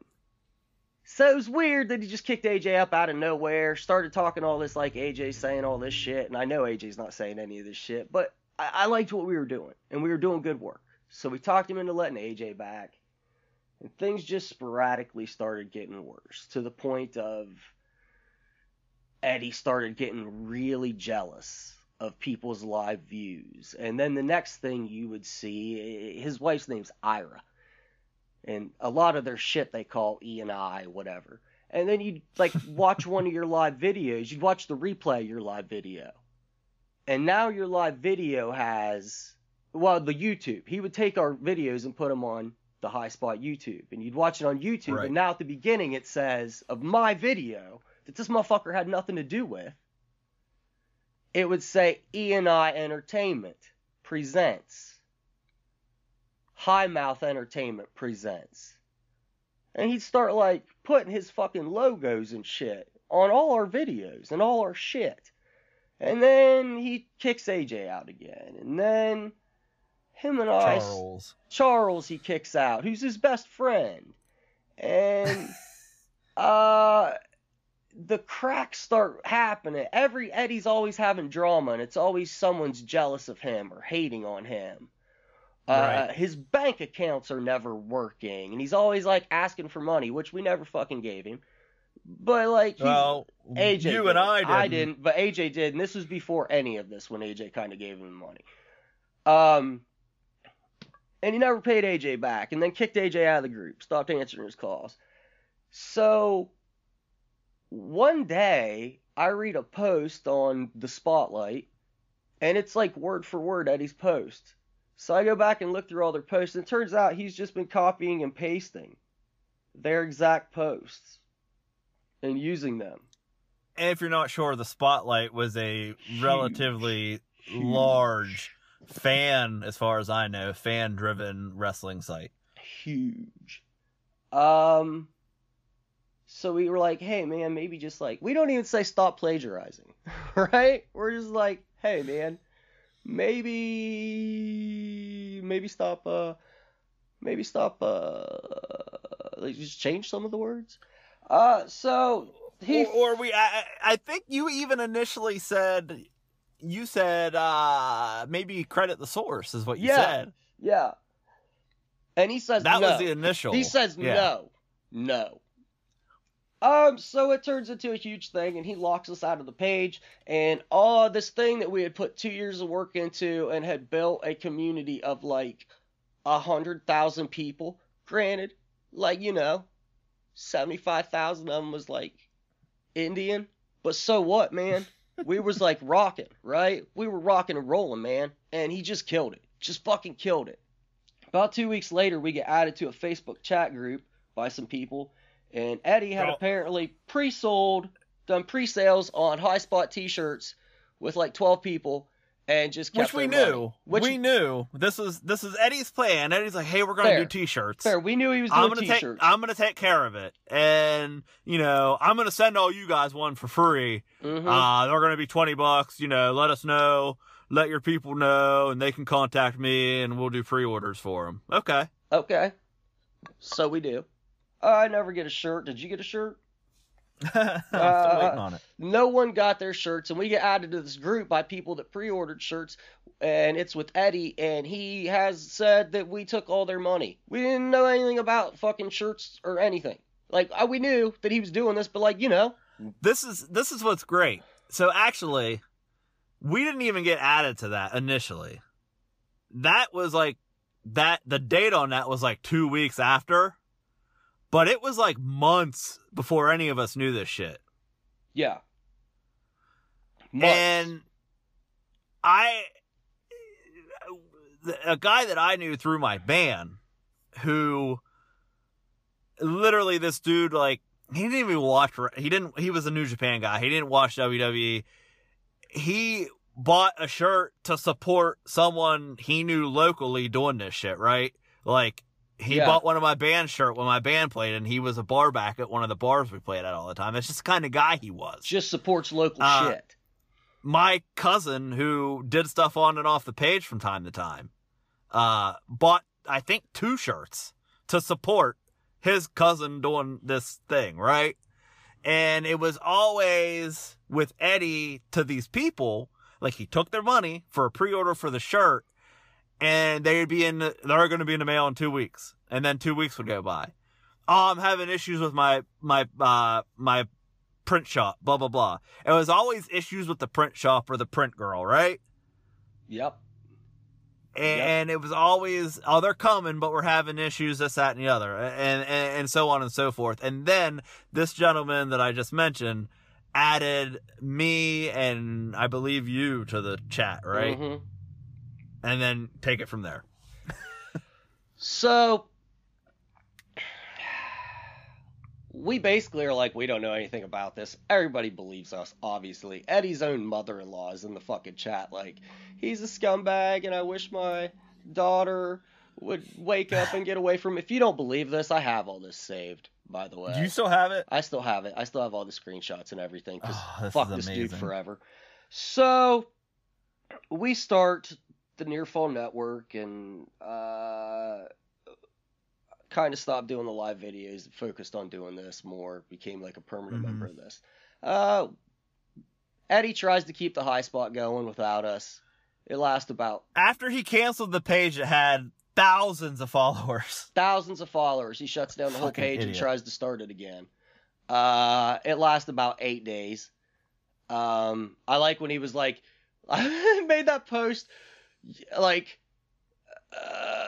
So it was weird that he just kicked AJ up out of nowhere, started talking all this like AJ's saying all this shit, and I know AJ's not saying any of this shit, but I, I liked what we were doing, and we were doing good work. So we talked him into letting AJ back, and things just sporadically started getting worse to the point of Eddie started getting really jealous of people's live views. And then the next thing you would see, his wife's name's Ira. And a lot of their shit they call E and I, whatever. And then you'd like watch one of your live videos, you'd watch the replay of your live video. And now your live video has, well, the YouTube. He would take our videos and put them on the High Spot YouTube. And you'd watch it on YouTube. Right. And now at the beginning it says, of my video, that this motherfucker had nothing to do with, it would say E and I Entertainment presents. High Mouth Entertainment presents. And he'd start like putting his fucking logos and shit on all our videos and all our shit. And then he kicks AJ out again. And then him and I Charles. Charles he kicks out, who's his best friend. And uh the cracks start happening. Every Eddie's always having drama and it's always someone's jealous of him or hating on him. Uh, Right. his bank accounts are never working and he's always like asking for money, which we never fucking gave him. But like Well, AJ you did. and I didn't. I didn't, but AJ did, and this was before any of this when AJ kind of gave him money. Um, and he never paid AJ back, and then kicked AJ out of the group, stopped answering his calls. So one day, I read a post on the Spotlight, and it's like word for word Eddie's post. So I go back and look through all their posts, and it turns out he's just been copying and pasting their exact posts and using them. And if you're not sure, the Spotlight was a relatively Huge. large fan, as far as I know, fan driven wrestling site. huge. Um, so we were like, hey man, maybe just like we don't even say stop plagiarizing, right? We're just like, hey man, maybe maybe stop uh maybe stop uh like just change some of the words. Uh, so he Or, or we, I, I I think you even initially said, you said, uh, maybe credit the source is what you Yeah. said. yeah, and he says That no. was the initial. He says Yeah. no, no. Um, so it turns into a huge thing, and he locks us out of the page. And all this thing that we had put two years of work into and had built a community of like a hundred thousand people. Granted, like you know, seventy-five thousand of them was like Indian, but so what, man? We was like rocking, right? We were rocking and rolling, man. And he just killed it, just fucking killed it. About two weeks later, we get added to a Facebook chat group by some people, and Eddie had apparently pre-sold, done pre-sales on High Spot T-shirts with like 12 people, and just kept Which we knew. Which we knew. This is this is Eddie's plan. Eddie's like, hey, we're gonna Fair. do t-shirts. fair, we knew he was doing I'm gonna take T-shirts. I'm gonna take care of it, and you know I'm gonna send all you guys one for free. Mhm. Uh, they're gonna be twenty bucks. You know, let us know, let your people know, and they can contact me, and we'll do pre-orders for them. Okay. okay, so we do. I never get a shirt. Did you get a shirt? I'm still waiting on it. no one got their shirts and we get added to this group by people that pre-ordered shirts and it's with Eddie and he has said that we took all their money. We didn't know anything about fucking shirts or anything. Like uh, we knew that he was doing this but like, you know, This is this is what's great. So actually, we didn't even get added to that initially. That was like that the date on that was like two weeks after, but it was like months before any of us knew this shit. yeah. Months. And I, a guy that I knew through my band, who literally this dude like he didn't even watch. He didn't. He was a New Japan guy. He didn't watch WWE. He bought a shirt to support someone he knew locally doing this shit. Right? Like he Yeah. bought one of my band shirt when my band played, and he was a bar back at one of the bars we played at all the time. That's just the kind of guy he was just supports local Uh, shit. my cousin who did stuff on and off the page from time to time uh bought i think two shirts to support his cousin doing this thing right and it was always with eddie to these people like he took their money for a pre-order for the shirt and they'd be in the, they're going to be in the mail in two weeks and then two weeks would go by oh i'm having issues with my my uh my print shop, blah blah blah. It was always issues with the print shop or the print girl, right? Yep. and, it was always oh they're coming but we're having issues this that and the other and, and and so on and so forth and then this gentleman that i just mentioned added me and i believe you to the chat right Mhm. And then take it from there So we basically are like, we don't know anything about this. Everybody believes us, obviously. Eddie's own mother-in-law is in the fucking chat, like, he's a scumbag, and I wish my daughter would wake up and get away from him. If you don't believe this, I have all this saved, by the way. do you still have it I still have it. I still have all the screenshots and everything. 'cause Oh, this fuck is this dude forever. So we start the Near Fall Network and uh, kind of stopped doing the live videos, focused on doing this more, became like a permanent Mhm. member of this. Uh, Eddie tries to keep the high spot going without us. It lasts about after he canceled the page that had thousands of followers thousands of followers. He shuts down the whole Fucking page and tries to start it again. Uh, it lasts about eight days. Um, I like when he was like, I made that post, like, uh,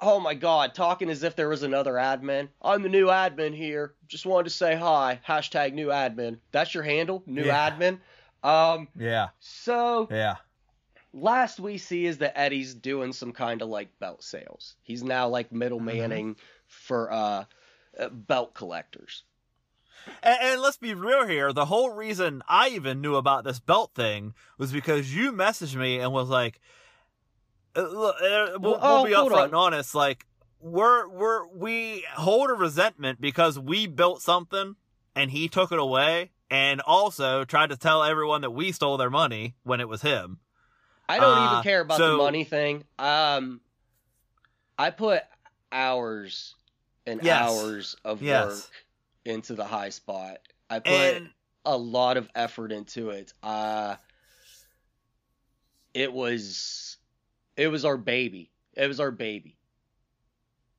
oh my god, talking as if there was another admin. I'm the new admin here. Just wanted to say hi. Hashtag new admin. That's your handle, new Yeah. admin. Um, yeah so yeah last we see is that Eddie's doing some kind of like belt sales. He's now like middlemaning for uh, uh belt collectors. And, and let's be real here. The whole reason I even knew about this belt thing was because you messaged me and was like, uh, look, uh, we'll, Oh, be upfront on. and honest. Like, we're, we're, we hold a resentment because we built something and he took it away and also tried to tell everyone that we stole their money when it was him. I don't Uh, even care about the money thing. Um I put hours and Yes. hours of Yes. work into the high spot. I put And a lot of effort into it. Uh it was it was our baby. It was our baby.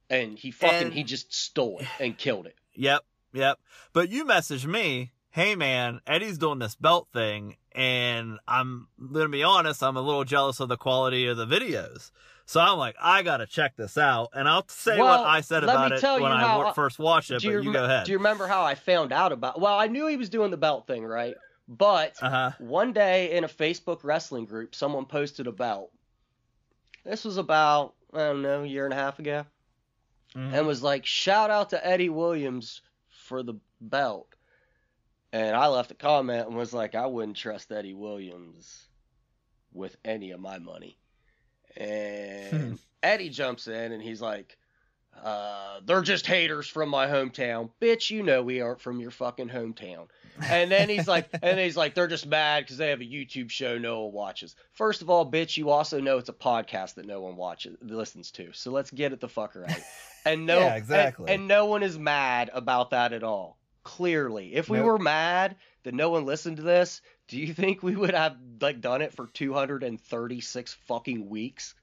And he fucking And- he just stole it and killed it. Yep, yep. But you messaged me, hey man, Eddie's doing this belt thing, and I'm gonna be honest, I'm a little jealous of the quality of the videos. So I'm like, I gotta check this out, and I'll say Well, what I said about it when I wa- first watched it. but you, you go ahead. Do you remember how I found out about? Well, I knew he was doing the belt thing, right? But Uh huh. one day in a Facebook wrestling group, someone posted a belt. This was about I don't know, a year and a half ago, Mm-hmm. and was like, "Shout out to Eddie Williams for the belt." And I left a comment and was like, "I wouldn't trust Eddie Williams with any of my money." And Eddie jumps in and he's like, uh, they're just haters from my hometown. Bitch, you know we aren't from your fucking hometown. And then he's like, and he's like, they're just mad because they have a YouTube show no one watches. First of all, bitch, you also know it's a podcast that no one watches, listens to. So let's get it the fuck out. And no, Yeah, exactly. And, and no one is mad about that at all. Clearly, if we Nope. were mad that no one listened to this, do you think we would have like done it for 236 fucking weeks?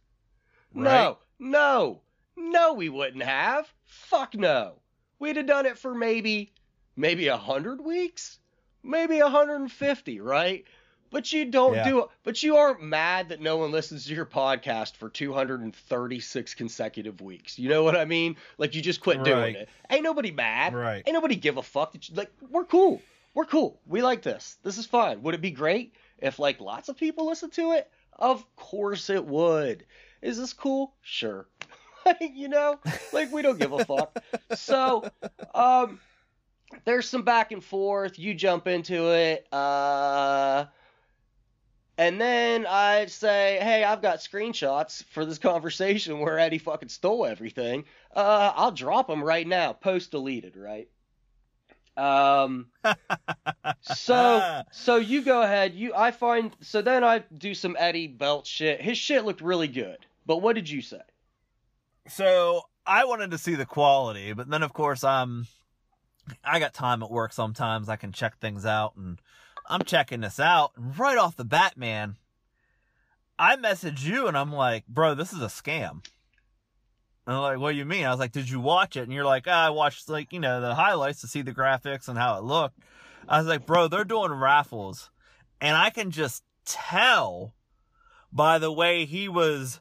Right. No, no, no, we wouldn't have. Fuck no. We'd have done it for maybe, maybe a hundred weeks, maybe a hundred and fifty, right? But you don't Yeah. do it. But you aren't mad that no one listens to your podcast for 236 consecutive weeks. You know what I mean? Like you just quit doing it. Ain't nobody mad. Right. Ain't nobody give a fuck. That you, like we're cool. We're cool. We like this. This is fine. Would it be great if like lots of people listen to it? Of course it would. Is this cool? Sure. you know, like we don't give a fuck. So, um, there's some back and forth. You jump into it. Uh, and then I say, hey, I've got screenshots for this conversation where Eddie fucking stole everything. Uh, I'll drop them right now. Post deleted, right? Um, so so you go ahead. You I find so then I do some Eddie Belt shit. His shit looked really good. But what did you say? So I wanted to see the quality, but then of course I'm I got time at work sometimes I can check things out and I'm checking this out and right off the bat, man, I message you and I'm like, bro, this is a scam. And I'm like, what do you mean? I was like, did you watch it? And you're like, ah, I watched like, you know, the highlights to see the graphics and how it looked. I was like, bro, they're doing raffles. And I can just tell by the way he was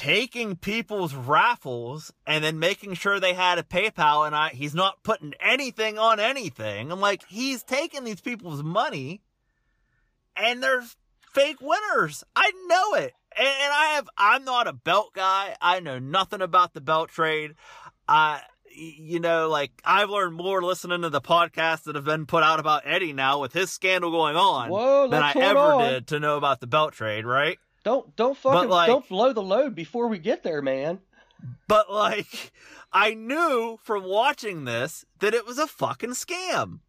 taking people's raffles and then making sure they had a PayPal and I he's not putting anything on anything. I'm like, he's taking these people's money and they're fake winners. I know it. And, and I have I'm not a belt guy. I know nothing about the belt trade. I you know, like I've learned more listening to the podcasts that have been put out about Eddie now with his scandal going on Whoa, than I ever on. did to know about the belt trade, right? Don't don't fucking like- don't blow the load before we get there, man. But like, I knew from watching this that it was a fucking scam.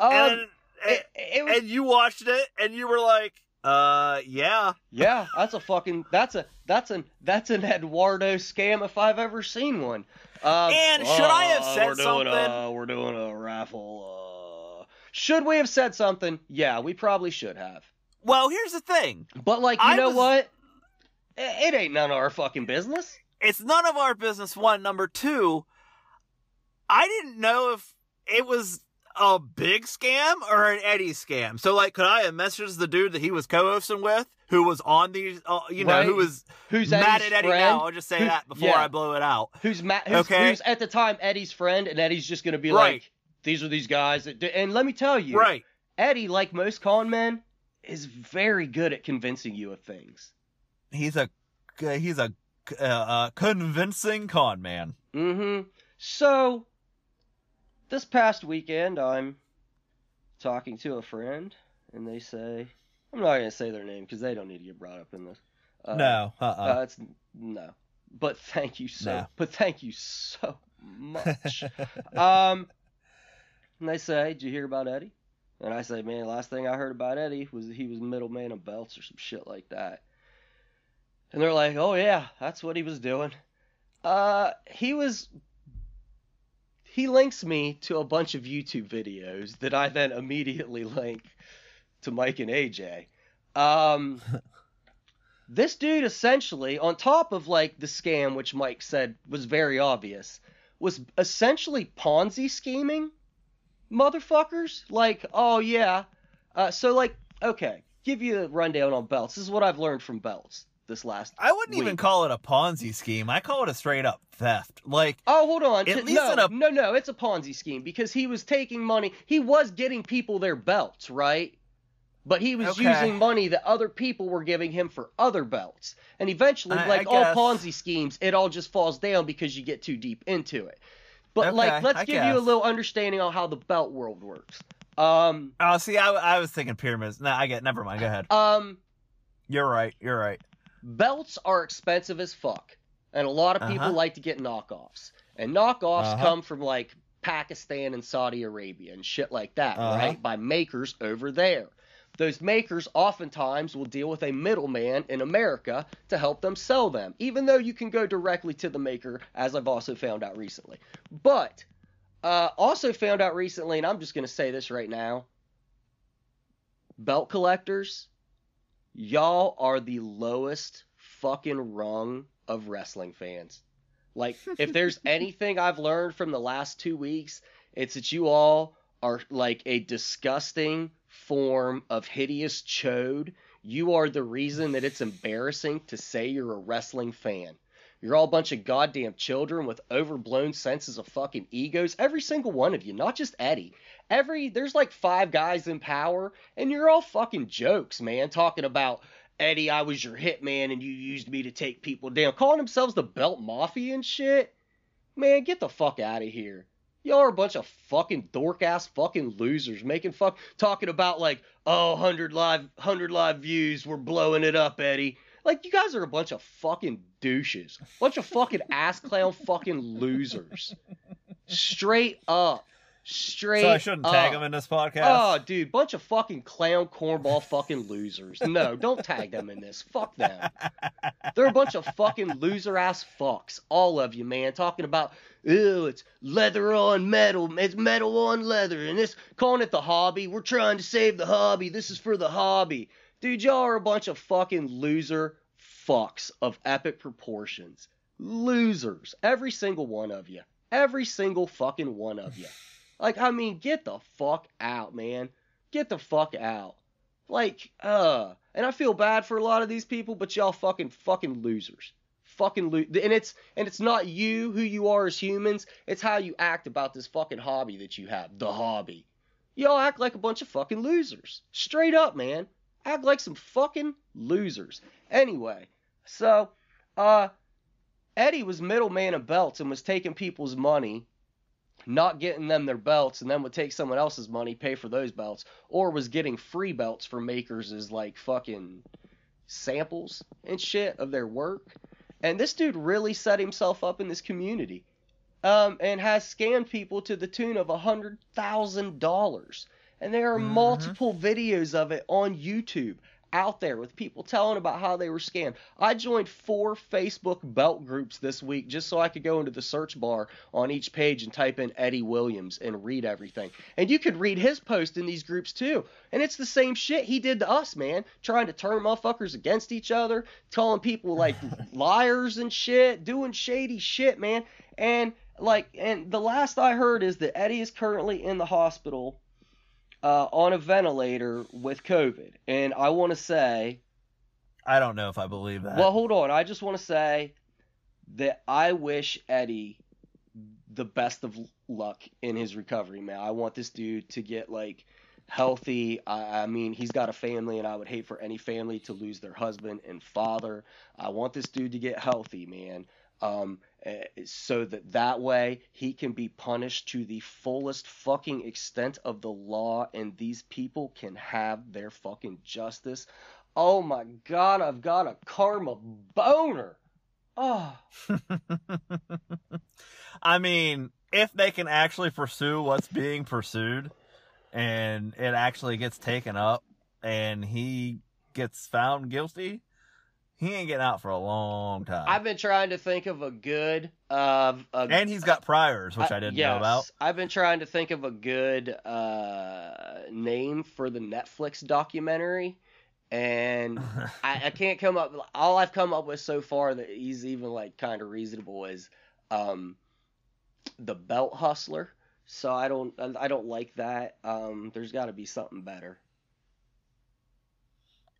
Um, and, it, it was, and you watched it and you were like, uh, yeah. yeah, that's a fucking that's a that's an that's an Eduardo scam if I've ever seen one. Um, And should I have uh, said we're doing something? A, we're doing a raffle. Uh, should we have said something? Yeah, we probably should have. Well, here's the thing. But like, you I know was- what? It, ain't none of our fucking business. It's none of our business. One. Number two, I didn't know if it was a big scam or an Eddie scam. So like, could I have messaged the dude that he was co-hosting with who was on these, uh, you know, Right. who was Who's mad Eddie's at Eddie friend? now? I'll just say Who- that before yeah. I blow it out. Who's Matt? Who's, Okay. who's at the time Eddie's friend, and Eddie's just gonna be Right. like, "These are these guys." That do, and let me tell you, Right. Eddie, like most con men, is very good at convincing you of things. He's a he's a uh, uh, convincing con man. Mm-hmm. So, this past weekend, I'm talking to a friend, and they say, I'm not gonna say their name because they don't need to get brought up in this. Uh, no, uh, uh Uh, it's no. But thank you so. No. But thank you so much. um, and they say, "Did you hear about Eddie?" And I say, "Man, last thing I heard about Eddie was that he was middleman of belts or some shit like that." And they're like, "Oh yeah, that's what he was doing." Uh, he was. He links me to a bunch of YouTube videos that I then immediately link to Mike and AJ. Um, this dude essentially, on top of like the scam, which Mike said was very obvious, was essentially Ponzi scheming motherfuckers. Like, oh yeah. Uh, so like, okay, give you a rundown on belts. This is what I've learned from belts this last. I wouldn't even call it a Ponzi scheme. I call it a straight up theft. Like, Oh, hold on. At least no, in a- no, no, it's a Ponzi scheme because he was taking money. He was getting people their belts, right? But he was Okay. using money that other people were giving him for other belts. And eventually, I- like I all. Ponzi schemes, it all just falls down because you get too deep into it. But Okay, like, let's I give you a little understanding on how the belt world works. Um, oh, see, I, I was thinking pyramids. No, I get. Never mind. Go ahead. um, You're right. You're right. belts are expensive as fuck, and a lot of people Uh-huh. like to get knockoffs. And knockoffs Uh-huh. come from like Pakistan and Saudi Arabia and shit like that, Uh-huh. right? By makers over there. Those makers oftentimes will deal with a middleman in America to help them sell them, even though you can go directly to the maker, as I've also found out recently. But uh, also found out recently, and I'm just going to say this right now belt collectors, y'all are the lowest fucking rung of wrestling fans. Like, if there's anything I've learned from the last two weeks, it's that you all are like a disgusting form of hideous chode. You are the reason that it's embarrassing to say you're a wrestling fan. You're all a bunch of goddamn children with overblown senses of fucking egos. Every single one of you, not just Eddie. Every there's like five guys in power, and you're all fucking jokes, man. Talking about Eddie, I was your hitman, and you used me to take people down. Calling themselves the Belt Mafia and shit. Man, get the fuck out of here. Y'all are a bunch of fucking dork ass fucking losers making fuck talking about like, oh, 100 live 100 live views, we're blowing it up, Eddie. Like you guys are a bunch of fucking douches. Bunch of fucking ass clown fucking losers. Straight up. Straight So I shouldn't tag up. him in this podcast. Oh, dude, bunch of fucking clown cornball fucking losers. No, don't tag them in this. Fuck them. They're a bunch of fucking loser ass fucks. All of you, man. Talking about, ew, it's leather on metal. It's metal on leather. And this, calling it the hobby. We're trying to save the hobby. This is for the hobby. Dude, y'all are a bunch of fucking loser fucks of epic proportions. Losers. Every single one of you. Every single fucking one of you. Like, I mean, get the fuck out, man. Get the fuck out. Like, uh, and I feel bad for a lot of these people, but y'all fucking fucking losers. Fucking lo- and it's and it's not you who you are as humans, it's how you act about this fucking hobby that you have, the hobby. Y'all act like a bunch of fucking losers. Straight up, man. Act like some fucking losers. Anyway, so uh Eddie was middleman of belts and was taking people's money, not getting them their belts, and then would take someone else's money, pay for those belts, or was getting free belts from makers as like fucking samples and shit of their work. And this dude really set himself up in this community. Um, and has scammed people to the tune of a hundred thousand dollars. And there are Mhm. multiple videos of it on YouTube out there with people telling about how they were scammed. I joined four Facebook belt groups this week just so I could go into the search bar on each page and type in Eddie Williams and read everything. And you could read his post in these groups too. And it's the same shit he did to us, man. Trying to turn motherfuckers against each other, calling people like liars and shit, doing shady shit, man. And like and the last I heard is that Eddie is currently in the hospital uh, on a ventilator with COVID. And I want to say, I don't know if I believe that. well, hold on. I just want to say that I wish Eddie the best of luck in his recovery, man. I want this dude to get like healthy. I, I mean, he's got a family, and I would hate for any family to lose their husband and father. I want this dude to get healthy, man. Um, eh, so that that way he can be punished to the fullest fucking extent of the law, and these people can have their fucking justice. Oh my god, I've got a karma boner. Oh, I mean, if they can actually pursue what's being pursued and it actually gets taken up and he gets found guilty, he ain't getting out for a long time. I've been trying to think of a good uh, a, and he's got priors, which I, didn't yes, know about. I've been trying to think of a good uh, name for the Netflix documentary, and I, I can't come up. All I've come up with so far that he's even like kind of reasonable is um, the Belt Hustler. So I don't I don't like that. Um, there's got to be something better.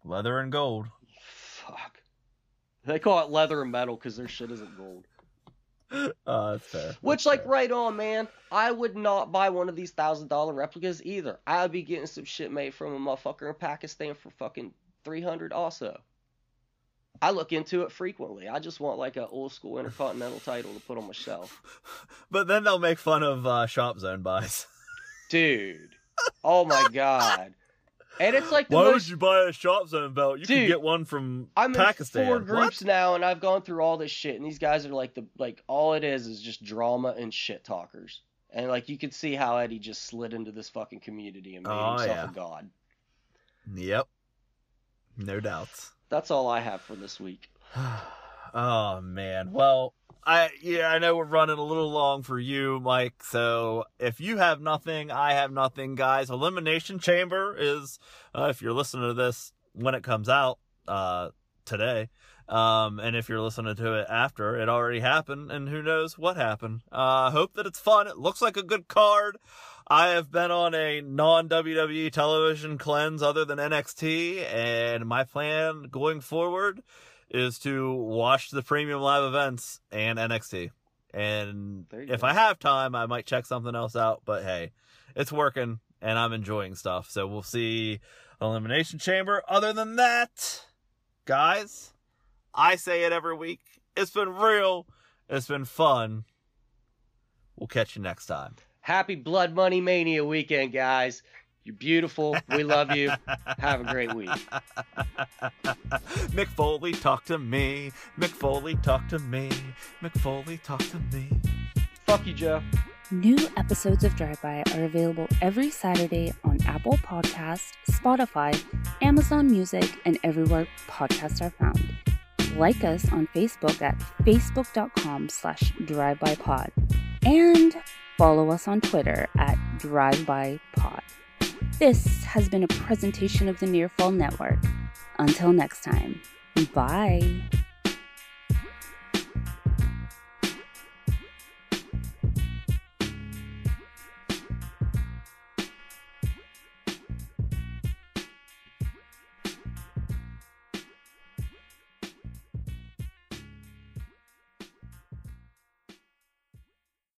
Leather and gold. Fuck. They call it leather and metal because their shit isn't gold. Uh, that's fair. Which, That's like, fair. right on, man. I would not buy one of these thousand dollar replicas either. I'd be getting some shit made from a motherfucker in Pakistan for fucking three hundred. Also, I look into it frequently. I just want like an old school intercontinental title to put on my shelf, But then they'll make fun of uh, Shop Zone buys. dude. Oh my god. And it's like the Why most. would you buy a Shop Zone belt? You Dude, can get one from I'm in Pakistan. four What? groups now, and I've gone through all this shit, and these guys are like the like all it is is just drama and shit talkers. And like you could see how Eddie just slid into this fucking community and made Oh, himself yeah. a god. Yep. No doubts. That's all I have for this week. oh man. Well, I yeah, I know we're running a little long for you, Mike. So if you have nothing, I have nothing, guys. Elimination Chamber is uh, if you're listening to this when it comes out uh today. Um, and if you're listening to it after, it already happened, and who knows what happened. Uh, hope that it's fun. It looks like a good card. I have been on a non WWE television cleanse other than NXT, and my plan going forward is to watch the premium live events and NXT. And if go. I have time, I might check something else out. But hey, it's working and I'm enjoying stuff. So we'll see Elimination Chamber. Other than that, guys, I say it every week. It's been real. It's been fun. We'll catch you next time. Happy Blood Money Mania weekend, guys. You're beautiful. We love you. Have a great week. Mick Foley, talk to me. Mick Foley, talk to me. Mick Foley, talk to me. Fuck you, Joe. New episodes of Drive By are available every Saturday on Apple Podcasts, Spotify, Amazon Music, and everywhere podcasts are found. Like us on Facebook at facebook.com slash drivebypod and follow us on Twitter at drivebypod. This has been a presentation of the Nearfall Network. Until next time, bye.